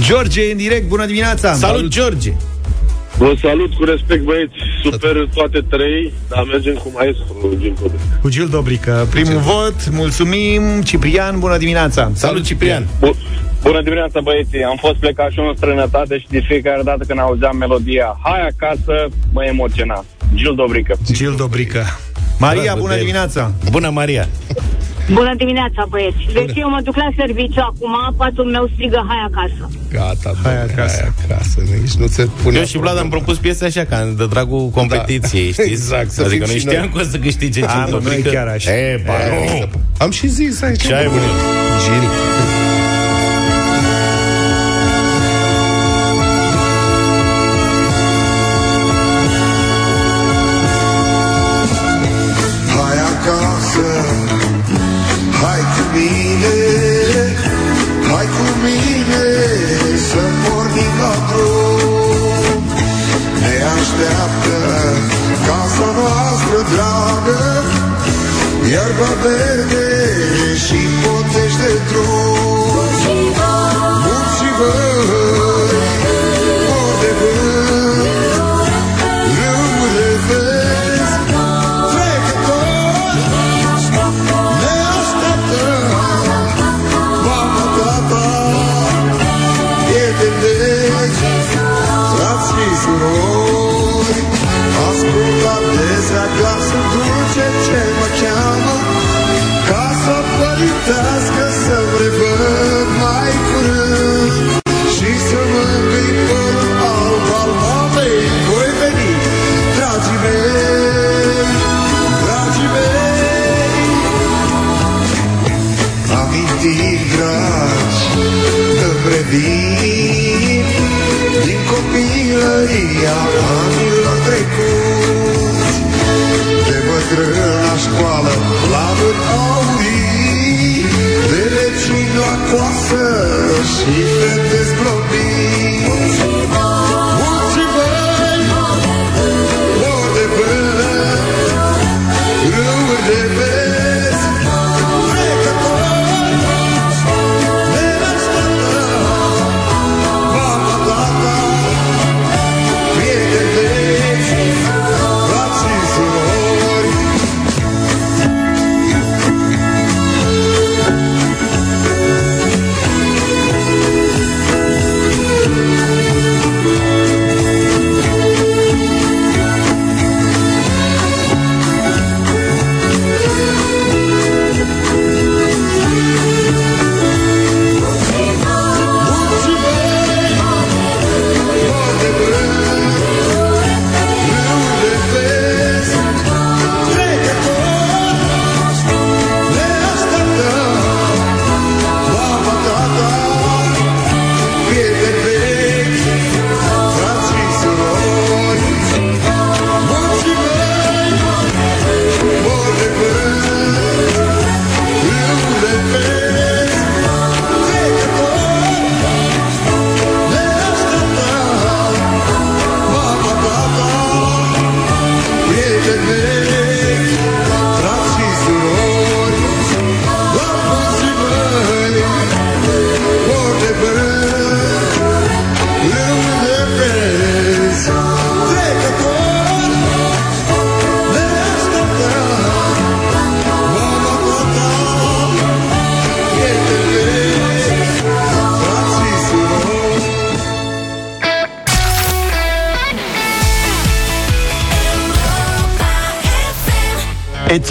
George e în direct, bună dimineața! Salut, George! Vă salut cu respect, băieți. Super toate trei, dar mergem cu maestru din Codru. Cu Gil Dobrică. Primul vot, mulțumim. Ciprian, bună dimineața! Salut, Ciprian! Bu- Bună dimineața, băieții! Am fost plecat și eu în străinătate și de fiecare dată când auzeam melodia Hai acasă, mă emociona. Gil Dobrică. Gil Dobrică. Maria, bună dimineața! Bună, Maria! Bună dimineața, băieți. Deci eu mă duc la serviciu acum, patul meu strigă hai acasă. Gata, Hai domnule, acasă. Hai acasă. Nici nu se pune Eu și Vlad am propus piesa așa, ca de dragul competiției, Da. știți? Exact, să adică fim și noi știam noi. că o să câștige A, Gil mă, nu e Dobrică. chiar așa. E, ba, nu. Am și zis aici. Ce ai, bune? Gil.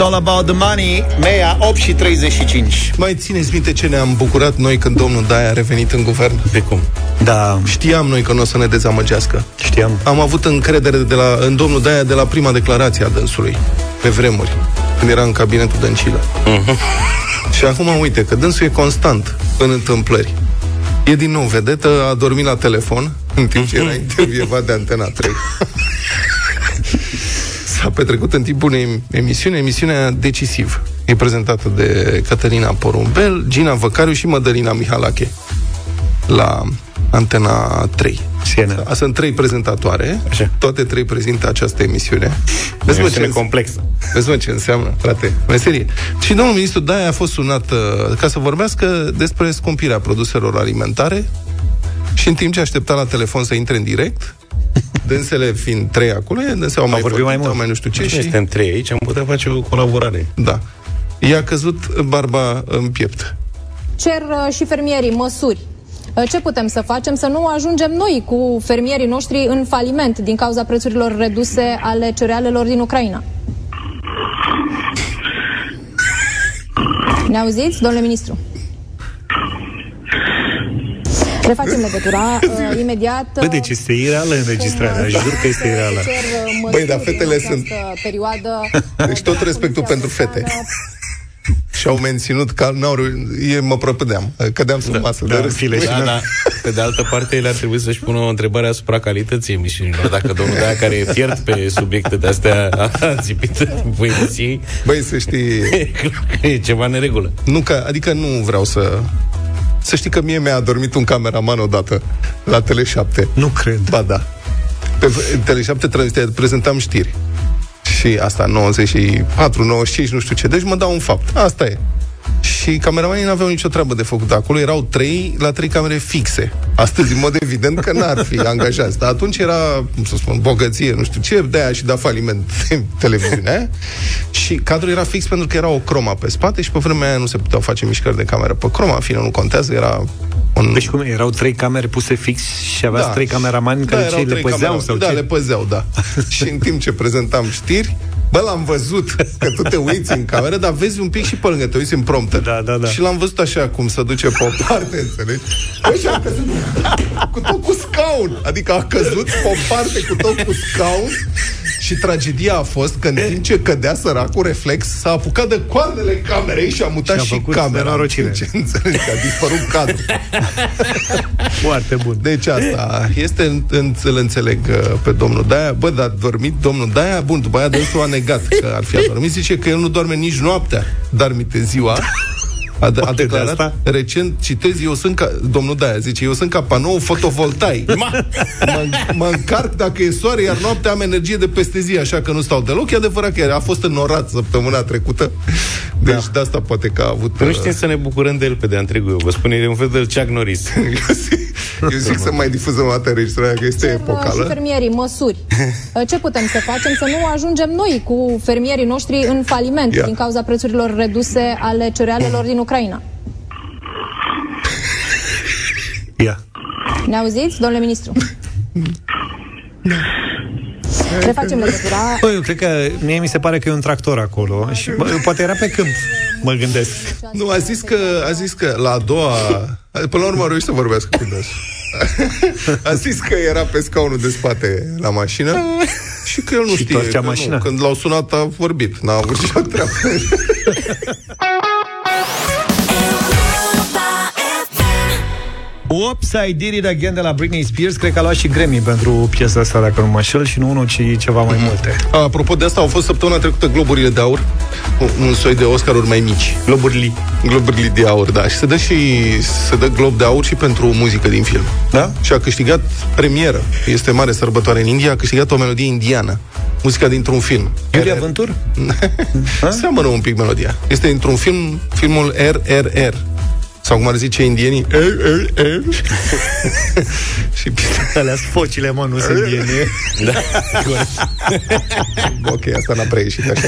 It's all about the money. Mea 8 și 35. Mai țineți minte ce ne-am bucurat noi când domnul Daia a revenit în guvern? Pe cum? Da. Știam noi că nu o să ne dezamăgească. Știam. Am avut încredere de la, în domnul Daia de la prima declarație a dânsului, pe vremuri, când era în cabinetul Dăncilă. Și acum, uite, că dânsul e constant în întâmplări. E din nou vedetă, a dormit la telefon în timp ce era intervievat de Antena 3. *laughs* S-a petrecut în timpul unei emisiuni, emisiunea Decisiv. E prezentată de Cătălina Porumbel, Gina Văcariu și Mădălina Mihalache la Antena 3. Siena. Sunt trei prezentatoare, Așa. toate trei prezintă această emisiune. O Vezi, mă, emisiune ce, complexă. vezi mă, ce înseamnă, frate, meserie. Și domnul ministru Daia a fost sunat uh, ca să vorbească despre scumpirea produselor alimentare și în timp ce aștepta la telefon să intre în direct, dânsele fiind trei acolo, dânsele au mai vorbit mai vorbit, mult. au mai nu știu ce Ce și... și... Suntem trei aici, am putea face o colaborare. Da. I-a căzut barba în piept. cer uh, și fermierii măsuri. Uh, Ce putem să facem? Să nu ajungem noi cu fermierii noștri în faliment din cauza prețurilor reduse ale cerealelor din Ucraina. Ne auziți, domnule ministru? Refacem legătura *laughs* uh, imediat. Bă, deci este ireală înregistrarea, jur că este ireală. Băi, dar fetele sunt- Perioadă, *laughs* Deci tot respectul pentru fete. Și au menținut că n-au reu- e, mă prăpădeam, cădeam sub masă da, de râs. file și Da, da. Pe de altă parte, ele ar trebui să-și pună o întrebare asupra calității emisiunilor. Dacă domnul Daia, care e fiert pe subiecte de-astea, a țipit în emisiei, Băi, să știi, *laughs* e ceva în neregulă. nu că, adică nu vreau să... Să știi că mie mi-a adormit un cameraman odată la Tele7. Nu cred. Ba da. Pe Tele7 transmitea- prezentam știri. Și asta, 94, 95, nu știu ce. Deci mă dau un fapt. Asta e. Și cameramanii nu aveau nicio treabă de făcut. Acolo erau trei la trei camere fixe. Astăzi, în mod evident, că n-ar fi angajați. Dar atunci era, cum să spun, bogăție, nu știu ce, de-aia și da faliment televiziunea aia. Și cadrul era fix pentru că era o croma pe spate și pe vremea aia nu se puteau face mișcări de cameră pe croma. În fine, nu contează, era un... Deci cum, erau trei camere puse fix și aveați trei cameramani care erau ce, le trei păzeau cameramani. sau da, ce? le păzeau, da. *laughs* și în timp ce prezentam știri, bă, l-am văzut că tu te uiți în cameră, dar vezi un pic și pe lângă, te uiți în prompter. Da, da, da. Și l-am văzut așa cum se duce pe o parte, înțelegi? Bă, și a căzut cu tot cu scaun. Adică a căzut pe o parte cu tot cu scaun și tragedia a fost că în timp ce cădea săracul reflex, s-a apucat de coardele camerei și a mutat Și a și, făcut camera. nenorocire. Ce înțelegi? Că a dispărut cadrul. *laughs* Foarte bun. Deci asta este, în- în- îl înțeleg uh, pe domnul Daia. Bă, dar a dormit domnul Daia? Bun, după aia dânsul a negat că ar fi adormit. Zice că el nu doarme nici noaptea, dar mite ziua. A, de- a Poate de declarat asta? recent, citez, eu sunt ca, domnul Daia zice, eu sunt ca panou fotovoltaic. *laughs* mă, mă încarc dacă e soare, iar noaptea am energie de peste zi, așa că nu stau deloc. E adevărat că a fost înnorat săptămâna trecută. Deci da. de asta poate că a avut... Nu uh, știm să ne bucurăm de el pe de-a întregul. Eu vă spun, e un fel de Chuck Norris. *laughs* eu zic, eu zic să mai difuzăm o dată înregistrarea, că este cer uh, și epocală. fermierii măsuri. Uh, *laughs* Ce putem să facem? Să nu ajungem noi cu fermierii noștri în faliment Ia. din cauza prețurilor reduse ale cerealelor din Ucraina. Ia. Ne auziți, domnule ministru? Refacem legătura. Bă, eu cred că mie mi se pare că e un tractor acolo și bă, poate era pe câmp, mă gândesc. Nu, a zis că, a zis că la a doua... Până la urmă a reușit să vorbească cu dânsul. A zis că era pe scaunul de spate la mașină și că el nu Și știe. torcea că mașina. Nu, când l-au sunat a vorbit, n-a avut nicio treabă. Oops, I did it again de la Britney Spears Cred că a luat și Grammy pentru piesa asta Dacă nu mă înșel Și nu unul, ci ceva mai multe Apropo de asta, au fost săptămâna trecută globurile de aur, un, un soi de Oscaruri mai mici. Globurile. Globurile de aur, da. Și se dă și se dă glob de aur și pentru muzică din film. Da? Și a câștigat premieră. Este mare sărbătoare în India, a câștigat o melodie indiană. Muzica dintr-un film. Iulia Vântur? *laughs* Seamănă un pic melodia. Este într-un film, filmul RRR. Sau cum ar zice indienii, RRR. *laughs* și Alea focile, mă, nu sunt *laughs* indiene Da. *laughs* ok, asta n-a prea ieșit așa.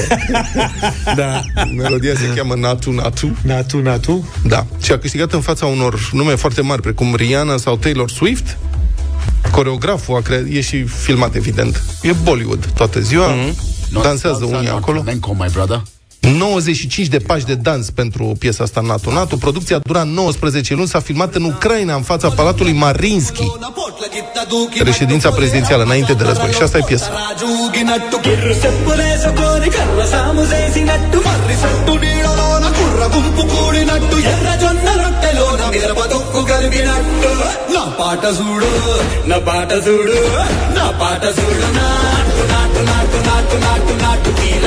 Da Melodia se cheamă Natu Natu. Natu, Natu Da. Și a câștigat în fața unor nume foarte mari, precum Rihanna sau Taylor Swift. Coreograful a creat, e și filmat, evident. E Bollywood toată ziua. Mm-hmm. Dansează unii acolo. Flamenco, my brother. 95 de pași de dans pentru piesa asta Natu Natu. Producția dura 19 luni, s-a filmat în Ucraina, în fața Palatului Marinski. Reședința prezidențială, înainte de război. Și asta e piesa. రాజూగినట్టు కిర్రు చెప్పులేసుకొని కర్ర సాము చేసినట్టు మర్రి సట్టు నీడలోన కుర్ర గుంపు కూడినట్టు ఎర్ర జొన్న రొట్టెలోన మిరప తొక్కు కలిపినట్టు నా పాట చూడు నా పాట చూడు నా పాట చూడు నాటు నాటు నాటు నాటు నాటు నాటు కీల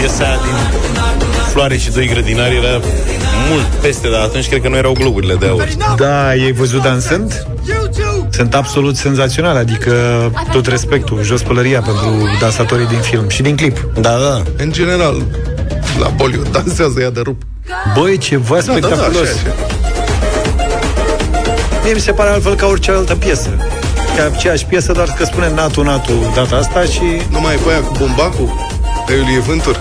Piesa aia din Floare și doi grădinari era mult peste, dar atunci cred că nu erau globurile de aur. Da, ai văzut dansând? Sunt absolut senzaționale, adică tot respectul, jos pălăria pentru dansatorii din film și din clip. Da, da. În general, la Bollywood dansează ea de rup. Băi, ceva Da, da, da, spectaculos. așa, așa. Mie mi se pare altfel ca orice altă piesă. Ca aceeași piesă, dar că spune Natu Natu data asta și... Nu mai e pe aia cu bumbacul? De Iulie Vânturi?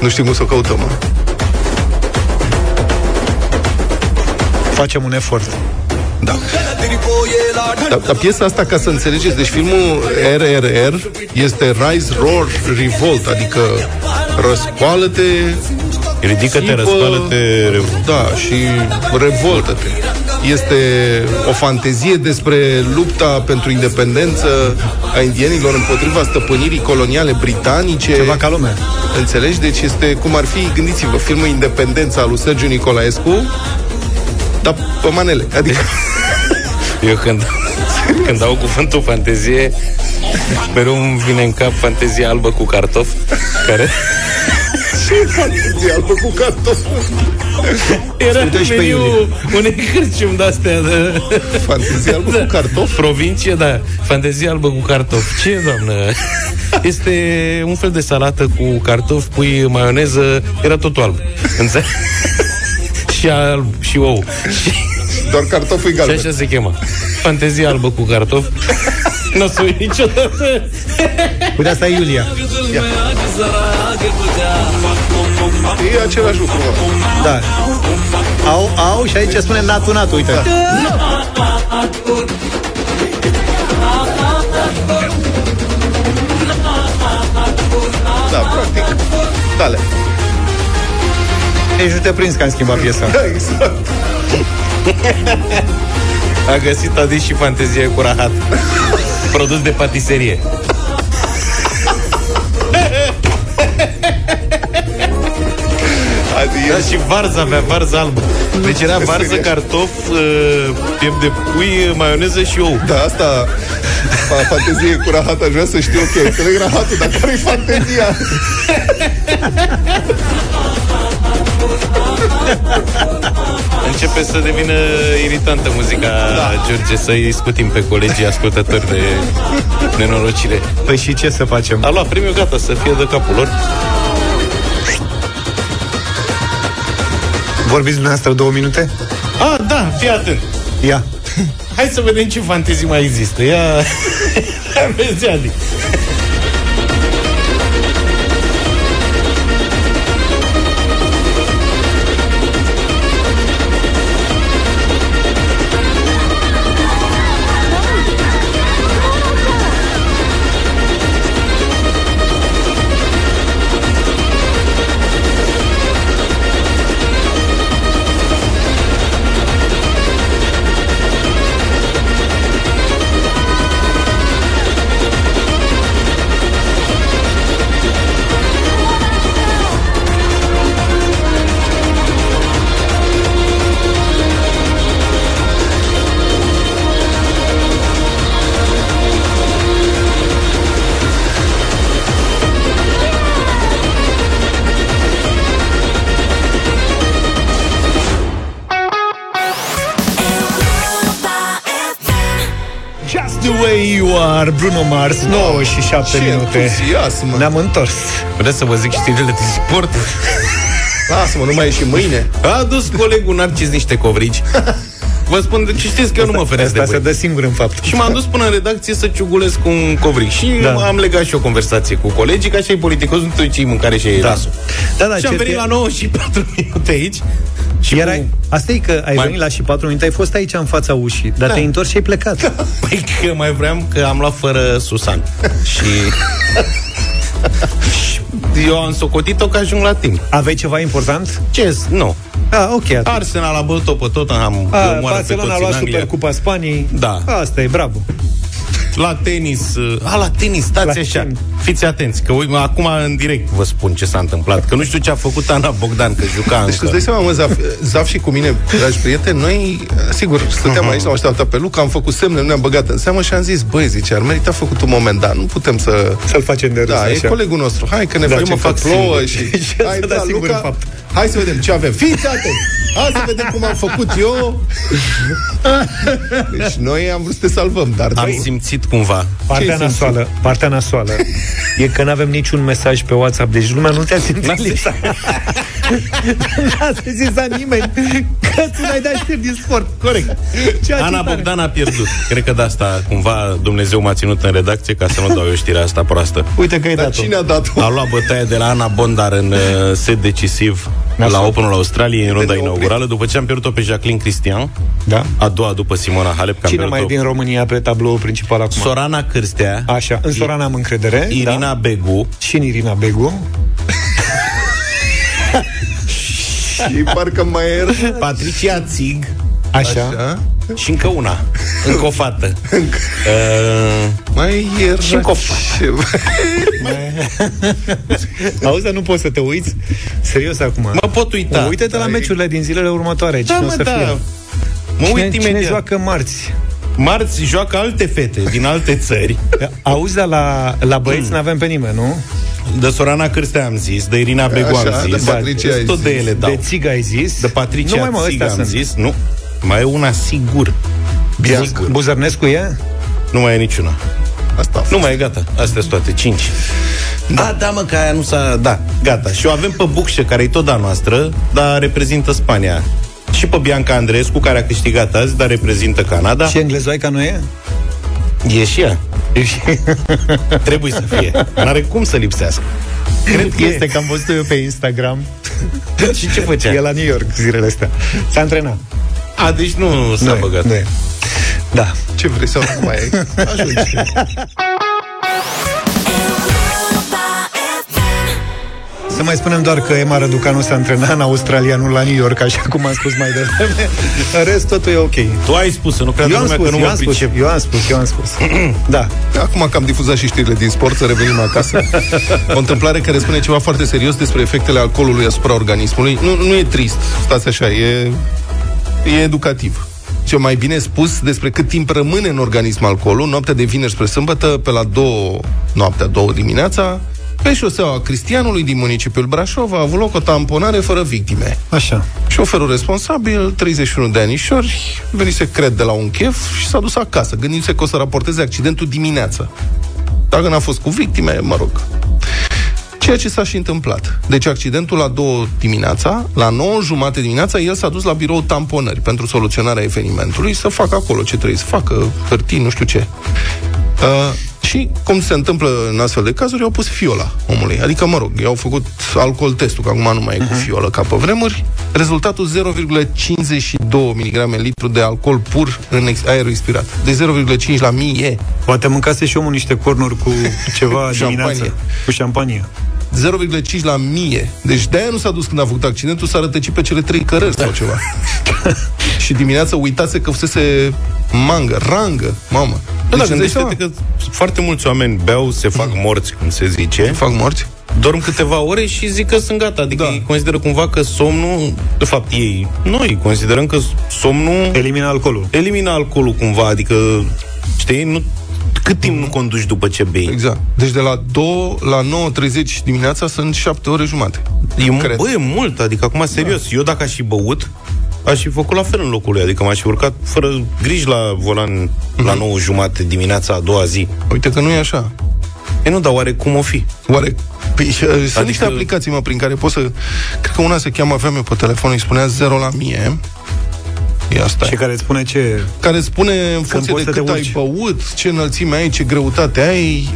Nu știm cum să o căutăm, mă. Facem un efort. Da. Dar, dar piesa asta, ca să înțelegeți, deci filmul RRR este Rise, Roar, Revolt, adică răscoală-te, Ridică-te, țipă, răscoală-te, rev- Da, și revoltă-te. Este o fantezie despre lupta pentru independență a indienilor împotriva stăpânirii coloniale britanice. Ceva ca lumea. Înțelegi? Deci este cum ar fi, gândiți-vă, filmul Independența al lui Sergiu Nicolaescu, dar pe manele. Adică *laughs* Eu când, când au cuvântul fantezie, mereu îmi vine în cap fantezia albă cu cartof, care ce fantezie albă cu cartofi. era Ascultă și pe meniu Iulie. unei cârciumi de-astea de... Fantezie albă cu cartofi? Provincie, da. Fantezie albă cu cartofi. Ce, doamnă? Este un fel de salată cu cartofi, pui maioneză, era totul alb. Înțeleg? *laughs* și alb, și ou. Și, Doar cartoful și galben. așa se chema. Fantezia albă cu cartofi. *laughs* Nu o să uit niciodată. Uite, asta e Iulia. E același lucru, mă. Da. Au, au și aici spune Natu Natu, uite. Da. Da, practic. Dale. Nici nu te prins că am schimbat piesa. Da, exact. *laughs* A găsit Adi și fantezie cu rahat. Produs de patiserie. Adi, Da, și varză avea, varză albă. Deci era varză, cartof, uh, piept de pui, maioneză și ou. Da, asta fa- fantezie cu rahat aș vrea să știu, ok, înțeleg rahatul, dar care-i fantezia? Începe să devină iritantă muzica da. George, să-i scutim pe colegii ascultători de nenorocire. Păi și ce să facem? A luat premiul, gata, să fie de capul lor. Vorbiți dumneavoastră două minute? Ah, da, fii atent. Ia. Hai să vedem ce fantezii mai există. Ia, *laughs* vezi, Adi. Way you are, Bruno Mars, 9 și 7 Ce minute. entuziasm, mă. Ne-am întors. Vreți să vă zic știrile de sport? Lasă-mă, nu mai e și mâine. A adus colegul Narcis niște covrici. Vă spun, deci știți că eu nu mă feresc de Asta se voi. dă singur în fapt. Și m-am dus până în redacție să ciugulesc un covric. Și Da. da. am legat și o conversație cu colegii, ca și politicos, nu știu ce mâncare și ei Da. lasul. Da, da, și am cert venit e- la 9 și 4 minute aici. Și Erai, asta e că ai Mai- venit la și patru minute, ai fost aici în fața ușii, dar Da. te-ai întors și ai plecat. *laughs* Păi că mai vreau că am luat fără Susan. și... și *laughs* eu am socotit-o că ajung la timp. Aveai ceva important? Ce? Nu. Ah, ok. atunci. Arsenal a bătut-o pe Tottenham. A, îi omoară pe Barcelona a toți luat în Anglia. Supercupa Spaniei. Da. Asta e, bravo. La tenis. uh, A, la tenis, stați La așa. tenis. Fiți atenți, că uite, acum în direct vă spun ce s-a întâmplat. Că nu știu ce a făcut Ana Bogdan, că juca Deci încă. îți dai seama, mă, Zaf, Zaf și cu mine, dragi prieteni, noi, sigur, stăteam aici, l-am așteptat pe Luca, am făcut semne, nu ne-am băgat în seamă și am zis, băi, zice, ar merita făcut un moment, dar nu putem să... Să-l facem de râs, Da, e așa. colegul nostru, hai că ne Da, facem eu mă că fac plouă singur. și... *laughs* Și hai, asta da, da, singur Luca, în fapt. Hai să vedem ce avem. Fiți atenți! Hai să vedem cum am făcut eu. Deci noi am vrut să te salvăm, dar Am noi... simțit cumva. Partea Ce-ai simțit? nasoală, partea nasoală e că n-avem niciun mesaj pe WhatsApp, deci lumea nu te-a simțit lipsa. *laughs* *laughs* N-a sesizat nimeni că tu n-ai dat știri din sport. Corect. Ceea ce Ana tare. Bogdan a pierdut. Cred că de asta cumva Dumnezeu m-a ținut în redacție ca să nu dau eu știrea asta proastă. Uite că ai Dar dat-o. cine a dat-o? A luat bătaia de la Ana Bondar în uh, set decisiv la Openul Australiei în runda ne opri. inaugurală, după ce am pierdut-o pe Jacqueline Cristian, Da? a doua după Simona Halep, că am Cine mai e pierdut-o. din România pe tabloul principal acum? Sorana Cârstea, Așa, în Sorana am încredere. Irina da? Begu, Și în Irina Begu. Și parcă mai era... Patricia Țig Așa. Așa. și încă una, încă o fată. Uh, Mai era... Și încă o fată. ceva. *laughs* Auzi, dar nu poți să te uiți? Serios acum. mă pot uita. Uite-te la meciurile din zilele următoare. Da, Cine o mă, să da. fie? Mă Cine, uit cine imediat. joacă marți? Marți joacă alte fete din alte țări. *laughs* Auzi, dar la, la băieți mm. n-avem pe nimeni, nu? De Sorana Cârstea am zis, de Irina Begu Așa, am de zis, Patricia ai tot de zis. ele dau. De țigă ai zis. De Patricia nu mai mă, Țiga ăstea am sunt. zis, nu. Mai e una sigur. Bia- Sigur. Buzărnescu e? Nu mai e niciuna. Asta a fost. Nu mai e gata. Astea sunt toate, cinci. Da. A, da, mă, că aia nu s-a... Da, gata. Și o avem pe Bucșe, care e tot a noastră, dar reprezintă Spania. Și pe Bianca Andreescu, care a câștigat azi, dar reprezintă Canada. Și englezoica nu e? E și ea. *laughs* Trebuie să fie. N-are cum să lipsească. Cred că este, că am văzut eu pe Instagram. *laughs* Și ce făcea? E la New York zilele astea. S-a antrenat. A, deci nu s-a Nu e, băgat. Nu e. Da. Ce vrei să nu mai e? *laughs* Ajungi. Să mai spunem doar că Emma Răducanu s-a antrenat în Australia, nu la New York, așa cum am spus mai devreme. În rest, totul e ok. Tu ai spus, să nu creadă Eu am lumea spus, că nu eu mă am spus, pricep. eu am spus, eu am spus. *clears throat* da. Acum că am difuzat și știrile din sport, să revenim acasă. O întâmplare care spune ceva foarte serios despre efectele alcoolului asupra organismului. Nu, nu e trist, stați așa, e, e educativ. Ce mai bine spus despre cât timp rămâne în organism alcoolul, noaptea de vineri spre sâmbătă, pe la două, noaptea două dimineața, pe șoseaua Cristianului din municipiul Brașov a avut loc o tamponare fără victime. Așa. Șoferul responsabil, 31 de anișori, venise, cred, de la un chef și s-a dus acasă, gândindu-se că o să raporteze accidentul dimineața. Dacă n-a fost cu victime, mă rog. Ceea ce s-a și întâmplat. Deci accidentul la două dimineața, la 9 jumate dimineața, el s-a dus la birou tamponări pentru soluționarea evenimentului să facă acolo ce trebuie să facă, hârtii, nu știu ce. Uh, și, cum se întâmplă în astfel de cazuri, au pus fiola omului. Adică, mă rog, i-au făcut alcool testul, că acum nu mai e cu fiolă ca pe vremuri. Rezultatul 0,52 mg în litru de alcool pur în ex- aer expirat. De 0,5 la mie. Poate mâncase și omul niște cornuri cu *laughs* ceva Șampanie. dimineață. Cu șampanie. 0,5 la mie. Deci de-aia nu s-a dus când a făcut accidentul, s-a rătăcit pe cele trei cărări sau ceva. *laughs* și dimineața uitase că fusese mangă, rangă, mamă. Da, da, îți dai gândește-te că foarte mulți oameni beau, se fac morți, cum se zice. seama? fac morți? Dorm câteva ore și zic că sunt gata. Adică Da. ei consideră cumva că somnul, de fapt ei, noi considerăm că somnul Elimina alcoolul. elimină alcoolul cumva, adică, știi, nu, cât timp nu conduci după ce bei? Exact. Deci de la 2 la 9.30 dimineața sunt 7 ore jumate. E, mu- Cred. bă, e mult, adică acum serios, eu dacă aș fi băut, aș fi făcut la fel în locul lui, adică m-aș fi urcat fără griji la volan la 9 jumate dimineața a doua zi. Uite că nu e așa. E nu, dar oare cum o fi? Oare Păi, uh, sunt adică... Adică- niște aplicații, mă, prin care poți să... Cred că una se cheamă, aveam eu pe telefon, îi spunea 0 la mie. E asta. Și care îți spune ce... Care spune în funcție poți de să te cât ai urci. băut, ce înălțime ai, ce greutate ai.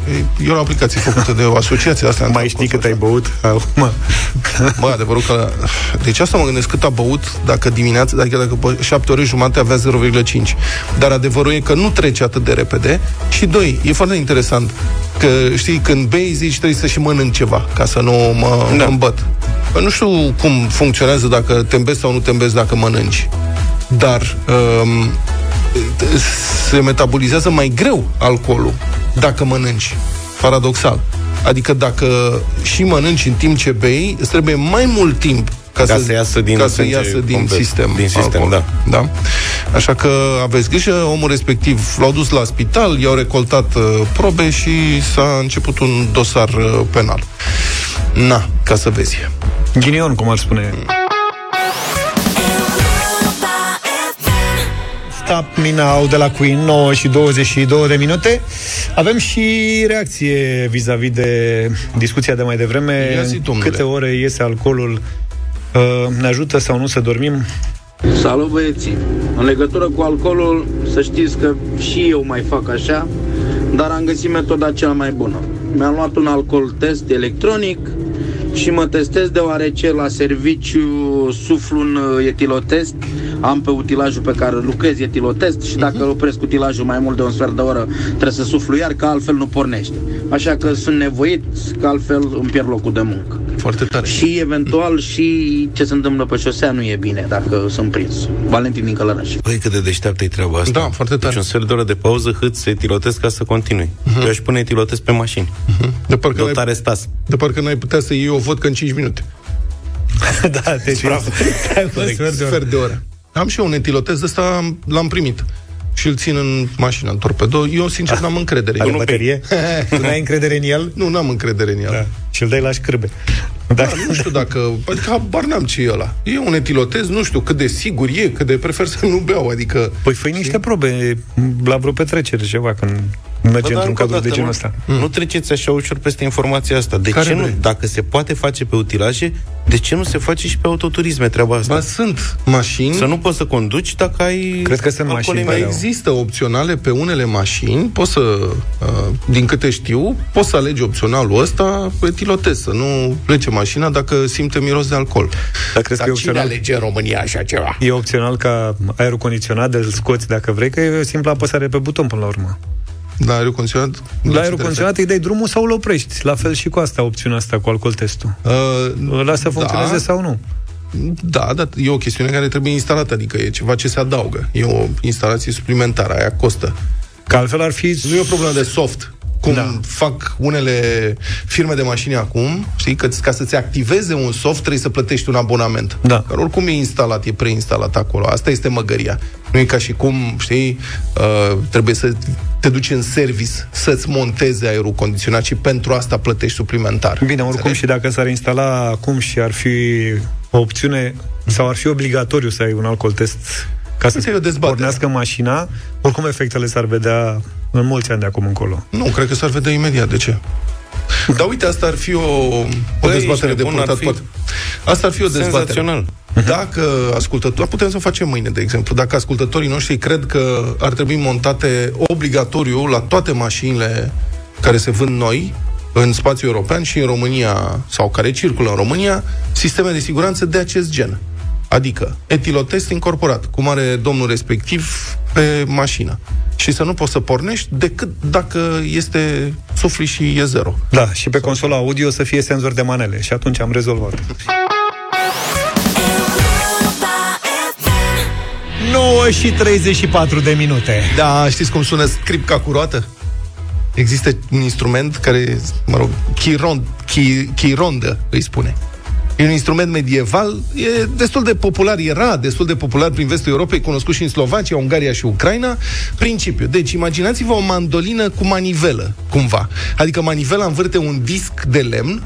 E o aplicație făcută de o asociație asta. Mai știi cât ai băut? *laughs* Acum. Bă, adevărul că... Deci asta mă gândesc cât a băut dacă dimineața, adică dacă pe 7 ore jumate avea 0,5. Dar adevărul e că nu trece atât de repede. Și doi, e foarte interesant că, știi, când bei, zici trebuie să și mănânc ceva, ca să nu mă da. îmbăt. Bă, nu știu cum funcționează dacă te îmbezi sau nu te îmbezi dacă mănânci. Dar um, se metabolizează mai greu alcoolul dacă mănânci. Paradoxal. Adică dacă și mănânci în timp ce bei, îți trebuie mai mult timp ca, Ca să iasă din ca să sânge iasă din complet. sistem. Din sistem, alcool. da. da. Așa că aveți grijă, omul respectiv l-au dus la spital, i-au recoltat uh, probe și s-a început un dosar uh, penal. Na, ca să vezi. Ghinion, cum ar spune. Stop Me Now de la Queen 9 și 22 de minute Avem și reacție vis-a-vis de discuția de mai devreme Ia zi, domnule. Câte ore iese alcoolul uh, Ne ajută sau nu să dormim? Salut băieții! În legătură cu alcoolul, să știți că și eu mai fac așa, dar am găsit metoda cea mai bună. Mi-am luat un alcool test electronic și mă testez deoarece la serviciu suflu un uh, etilotest, am pe utilajul pe care lucrez etilotest și dacă îl opresc utilajul mai mult de un sfert de oră, trebuie să suflu iar, că altfel nu pornește. Așa că sunt nevoit, că altfel îmi pierd locul de muncă. Foarte tare. Și eventual și ce se întâmplă pe șosea nu e bine dacă sunt prins. Valentin din Călăraș. Băi, cât de deșteaptă e treaba asta. Da, foarte tare. Deci un sfert de oră de pauză, hât să etilotez ca să continui. Uh-huh. Eu aș pune etilotez pe mașini. De parcă, n-ai, Dotare stas. de parcă n-ai putea să iei o vodcă în 5 minute. *laughs* da, deci Bravo. Corect. Sfert de oră. Sfert de oră. Am și eu un etilotez, ăsta l-am primit. Și îl țin în mașină, în torpedo. Eu, sincer, n-am încredere. Are Eu nu- baterie? *laughs* Tu n-ai încredere în el? Nu, n-am încredere în el. Da. Și îl dai la șcârbe Da, nu știu dacă... Adică habar n-am ce e ăla. E un etilotez, nu știu cât de sigur e, cât de prefer să nu beau, adică... Păi făi niște probe la vreo petrecere ceva Când merge Bă, dar într-un încă o cadru de dată, genul nu- ăsta Nu treceți așa ușor peste informația asta. De Care ce nu? vrei? Dacă se poate face pe utilaje, de ce nu se face și pe autoturisme treaba asta? Ba, sunt mașini... Să nu poți să conduci dacă ai Cred că sunt alcool mașini în Mai care ele. au- există opționale pe unele mașini, poți să, uh, din câte știu, poți să alegi opționalul ăsta pe etilotez, să nu plece mașina dacă simte miros de alcool. Dar crezi că e Dar cine opțional? alege în România așa ceva? E opțional ca aerul condiționat de scoți dacă vrei, că e o simplă apăsare pe buton până la urmă. La aerul condiționat? La aerul condiționat îi dai drumul sau îl oprești. La fel și cu asta, opțiunea asta cu alcool testul. Uh, Îl lasă să funcționeze da, sau nu. Da, dar e o chestiune care trebuie instalată, adică e ceva ce se adaugă. E o instalație suplimentară, aia costă. Că altfel ar fi... Nu e o problemă de soft. Cum da. fac unele firme de mașini acum, știi, că ca să-ți activeze un soft trebuie să plătești un abonament. Da. Dar oricum e instalat, e preinstalat acolo. Asta este măgăria. Nu e ca și cum, știi, uh, trebuie să te duci în service să-ți monteze aerul condiționat și pentru asta plătești suplimentar. Bine, oricum și dacă s-ar instala acum și ar fi o opțiune sau ar fi obligatoriu să ai un alcool test ca să Uite, e o dezbatere. pornească mașina, oricum efectele s-ar vedea în mulți ani de acum încolo. Nu, cred că s-ar vedea imediat. De ce? Dar uite, asta ar fi o, o Băi, dezbatere ești de nebun, ar purtat. fi Poate. Asta ar fi o dezbatere. Senzațional. Dacă ascultători, putem să o facem mâine, de exemplu, dacă ascultătorii noștri cred că ar trebui montate obligatoriu la toate mașinile care se vând noi, în spațiul european și în România, sau care circulă în România, sisteme de siguranță de acest gen. Adică etilotest incorporat, cum are domnul respectiv pe mașină. Și să nu poți să pornești decât dacă este sufli și e zero. Da, și pe consola audio să fie senzor de manele și atunci am rezolvat. 9 și 34 de minute. Da, știți cum sună scripca cu roată? Există un instrument care, mă rog, chirond, chi, chirondă îi spune. E un instrument medieval, e destul de popular, era destul de popular prin vestul Europei, cunoscut și în Slovacia, Ungaria și Ucraina. Principiu. Deci, imaginați-vă o mandolină cu manivelă, cumva. Adică manivela învârte un disc de lemn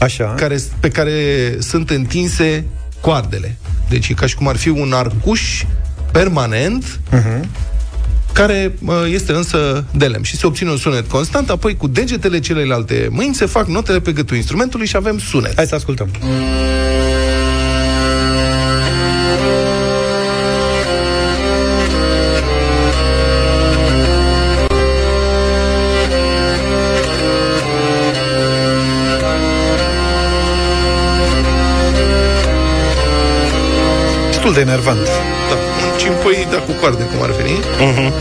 Așa. care, pe care sunt întinse coardele. Deci e ca și cum ar fi un arcuș permanent Uh-huh care este însă de lemn și se obține un sunet constant, apoi cu degetele celelalte mâini se fac notele pe gâtul instrumentului și avem sunet. Hai să ascultăm. destul de enervant. Da, un cimpoi, da, cu coarde, cum ar veni. Uh-huh.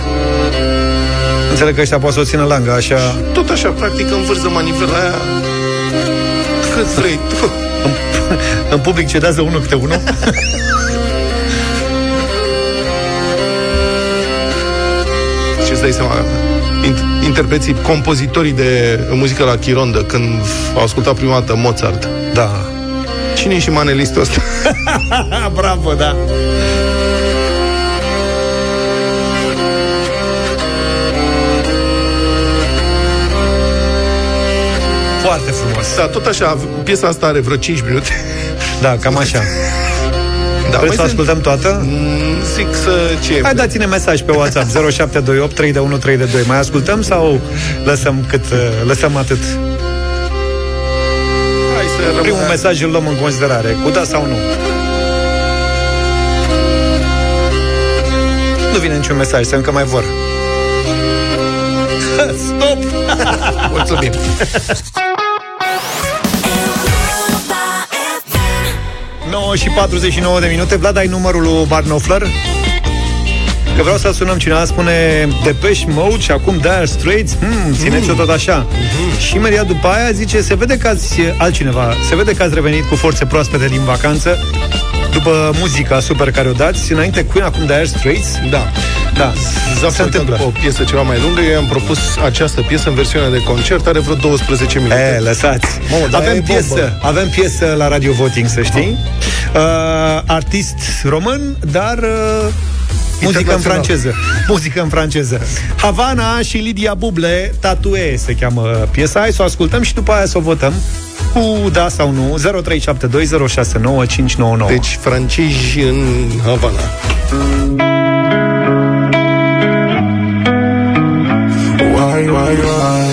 Înțeleg că ăștia poate să o țină langa, așa... Tot așa, practic, învârză manivela aia cât vrei tu. În public cedează unul câte unul. Ce îți dai seama? In- interpreții, compozitorii de muzică la chirondă, când au ascultat prima dată Mozart. Da. Cine e și manelistul ăsta? *laughs* Bravo, da. Foarte frumos. Da, tot așa, piesa asta are vreo 5 minute. Da, cam așa. Da, Vreți să mai ascultăm toată? Mm, Zic să ce... Hai dați-ne mesaj pe WhatsApp *laughs* 0728 312 Mai ascultăm sau lăsăm cât uh, lăsăm atât? Hai să rămână... Primul mesaj îl luăm în considerare, cu da sau nu. Nu vine niciun mesaj, să încă mai vor. *laughs* Stop! *laughs* Mulțumim! 9 și 49 de minute Vlad, ai numărul lui Barnofler? Că vreau să sunăm cineva Spune Depeche Mode și acum Dire Straits hmm, Țineți-o tot așa Și imediat după aia zice Se vede că ați, altcineva Se vede că ați revenit cu forțe proaspete din vacanță După muzica super care o dați Înainte Queen, acum Dire Straits Da. Da, Zaf se întâmplă După o piesă ceva mai lungă, eu am propus această piesă în versiunea de concert, are vreo 12 minute. E, lăsați. Mamă, dar e avem bombă. piesă, avem piesă la Radio Voting, să știi. Uh, artist român, dar uh, muzică în Internațional. franceză. Muzică în franceză. Havana și Lidia Buble, Tatue se cheamă piesa. Hai să o ascultăm și după aia să o votăm cu da sau nu 0372069599. Deci, francezi în Havana. Why, why, why?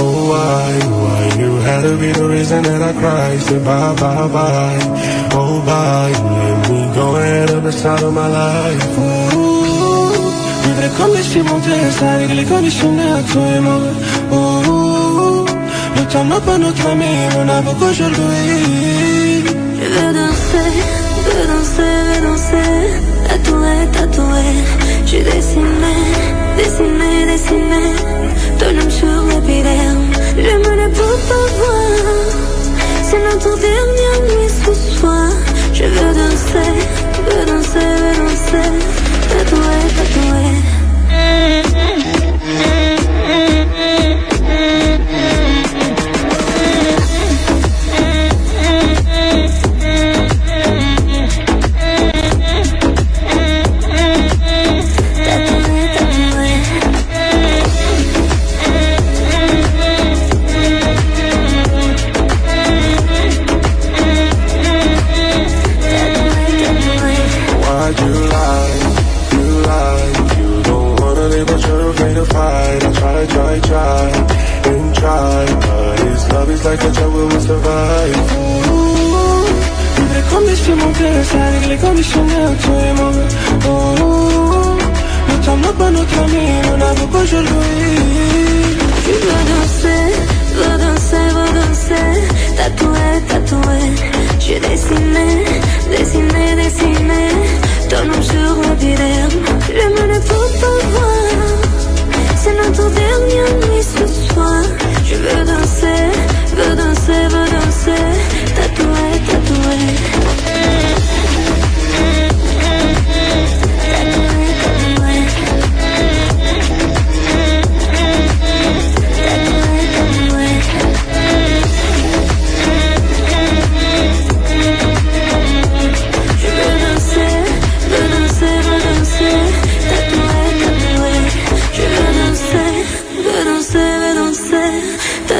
Oh, why, why? You had to be the reason that I cried. Said bye, bye, bye. Oh, bye. Let me go ahead of the side of my life. Vivre come si montagne, les conditions à toi et moi. Oh, le temps n'a pas notre ami, on a beaucoup. Je veux danser, veux danser, veux danser. Tatoué, tatoué. Je dessiné, dessiné, dessiné. Ton nom sur l'épiderme. Je me le peux pas voir. C'est notre dernière nuit ce soir. Je veux danser, veux danser, veux danser. Tatoué, tatoué. Avec les conditions à toi et moi. Oh, le temps n'a pas notre ami, on a beaucoup aujourd'hui. Je veux danser, veux danser, veux danser Tatoué, tatoué Je dessiné, dessiné, dessiné Ton nom sur l'épiderme Je me le peux pas voir C'est notre dernière nuit ce soir Je veux danser, veux danser, veux danser Tatoué, tatoué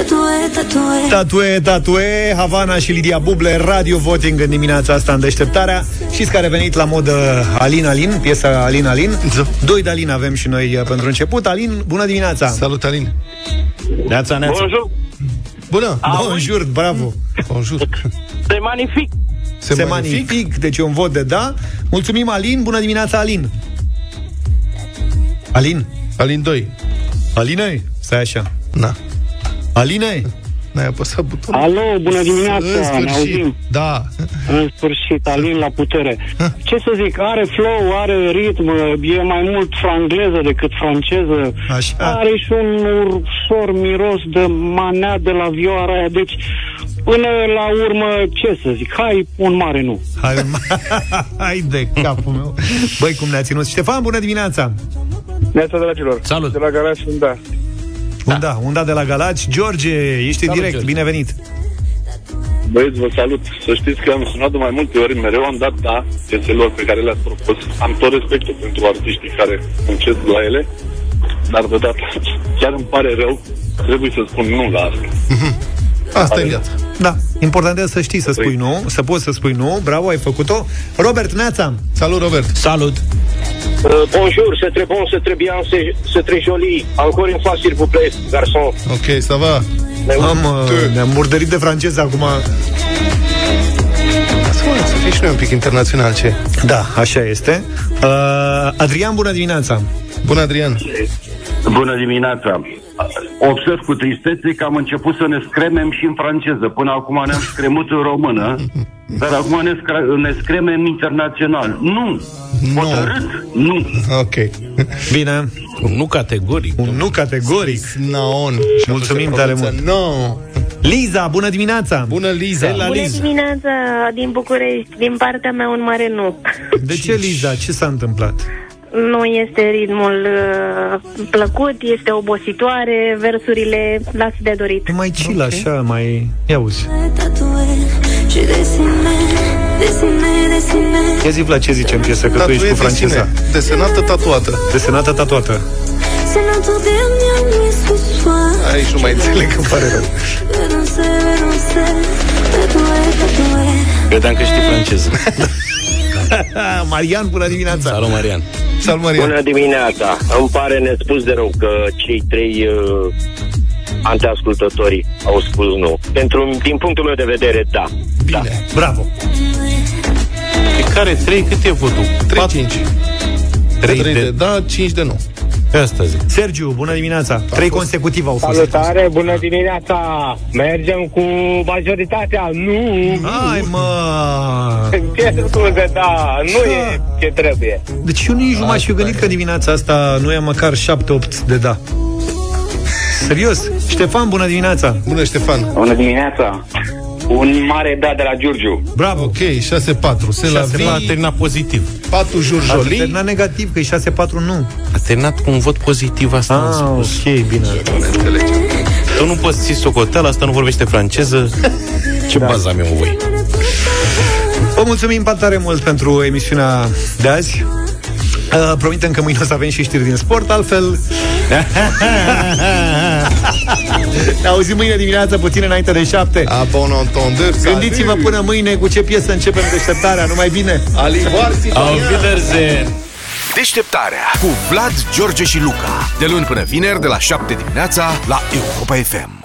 Tatoué, tatoué Tatue, tatue, Havana și Lidia Buble, Radio Voting în dimineața asta în deșteptarea. Știți că a revenit la modă Alin Alin, piesa Alin Alin. Doi de Alin avem și noi uh, pentru început. Alin, bună dimineața! Salut, Alin! Neața, neața! Bonjour. Bună! Bonjour, bravo! Bonjour! C'est magnifique. Se, Se magnific. magnific, deci e un vot de da. Mulțumim, Alin. Bună dimineața, Alin. Alin. Alin 2. Aline? Stai așa. Na. Aline? N-ai apăsat butonul. Alo, bună dimineața, În ne sfârșit. auzim. Da. În sfârșit, Alin la putere. *laughs* Ce să zic, are flow, are ritm, e mai mult frangleză decât franceză. Așa. Are și un ușor miros de manea de la vioara aia, deci până la urmă, ce să zic, hai un mare nu. Hai, *laughs* hai de capul meu. Băi, cum ne-a ținut. Ștefan, bună dimineața! Neața, dragilor. Salut. De la Galați, da. Da. Unda, unda de la Galați. George, ești în Salut, direct, George. binevenit. Băieți, vă salut. Să știți că am sunat de mai multe ori, mereu am dat da pieselor pe care le-ați propus. Am tot respectul pentru artiștii care muncesc la ele, dar de data chiar îmi pare rău, trebuie să spun nu la asta. Asta e viața. Da, important e să știi să spui nu, să poți să spui nu. Bravo, ai făcut-o. Robert Neața. Salut, Robert. Salut. Euh, bonjour, c'est très bon, c'est très bien, c'est, c'est très joli. Encore une fois, s'il vous plaît, garçon. Ok, ça va. Am, uh, ne-am murdărit de franceză acum. Să mă, să fii și noi un pic internațional, ce? Da, așa este. Uh, Adrian, bună dimineața. Bună, Adrian. Bună dimineața! Observ cu tristețe că am început să ne scremem și în franceză. Până acum ne-am scremut în română, dar acum ne, scre- ne scremem internațional. Nu! Hotărât? Nu! Ok. Bine. Un nu categoric. Un nu categoric. Naon. Mulțumim tare mult. No. Liza, bună dimineața. Bună, Liza. De la Bună Liza. dimineața din București, din partea mea un mare nu. De ce, Liza? Ce s-a întâmplat? Nu este ritmul uh, plăcut, este obositoare, versurile lasă de dorit. Mai chill okay. așa, mai... Ia uzi. Je dessinais, dessinais, dessinais. Ia zi, Vlad, ce zice în piesă, că tu ești cu Tatuie franceza. desine. Desenată, tatuată. Desenată, tatuată. C'est notre dernière nuit ce soir. Aici nu mai înțeleg, îmi pare rău. Renoncer, renoncer, tatoué, tatoué. Credeam că știi franceză. *laughs* *laughs* Marian, bună dimineața. Salut, Marian. Salut, Marian. Bună dimineața! Îmi pare nespus de rău că cei trei uh, anteascultători au spus nu. Pentru, din punctul meu de vedere, da. Bine. Da. Bravo. Pe care trei, cât e votul? 3 5. 3 3 de... de da, 5 de nu. Pe asta zic. Sergiu, bună dimineața. Trei consecutiv au fost. Salutare, bună dimineața! Mergem cu majoritatea, nu! Hai, mă! Ce scuze, da, nu e ce trebuie. Deci eu nici nu m-aș fi gândit că dimineața asta nu e măcar 7-8 de da. Serios. Ștefan, bună dimineața. Bună, Ștefan. Bună dimineața! Un mare da de la Giurgiu. Bravo. Ok, 6-4. Se la 6 vii. a terminat pozitiv. 4 A jurjoli. terminat negativ, că e 6-4 nu. A terminat cu un vot pozitiv, asta am Ah, spus. ok, bine. Tu nu poți ții socoteala, asta nu vorbește franceză. *laughs* Ce da. bază am eu în voi? Vă mulțumim tare mult pentru emisiunea de azi. Uh, promitem că mâine o să avem și știri din sport, altfel... *laughs* ne auzim mâine dimineață, puțin înainte de șapte. A bon entendeur. Gândiți-vă până mâine cu ce piesă începem deșteptarea, numai bine! Alivarsi. Au Wiedersehen! Deșteptarea cu Vlad, George și Luca. De luni până vineri, de la 7 dimineața, la Europa FM.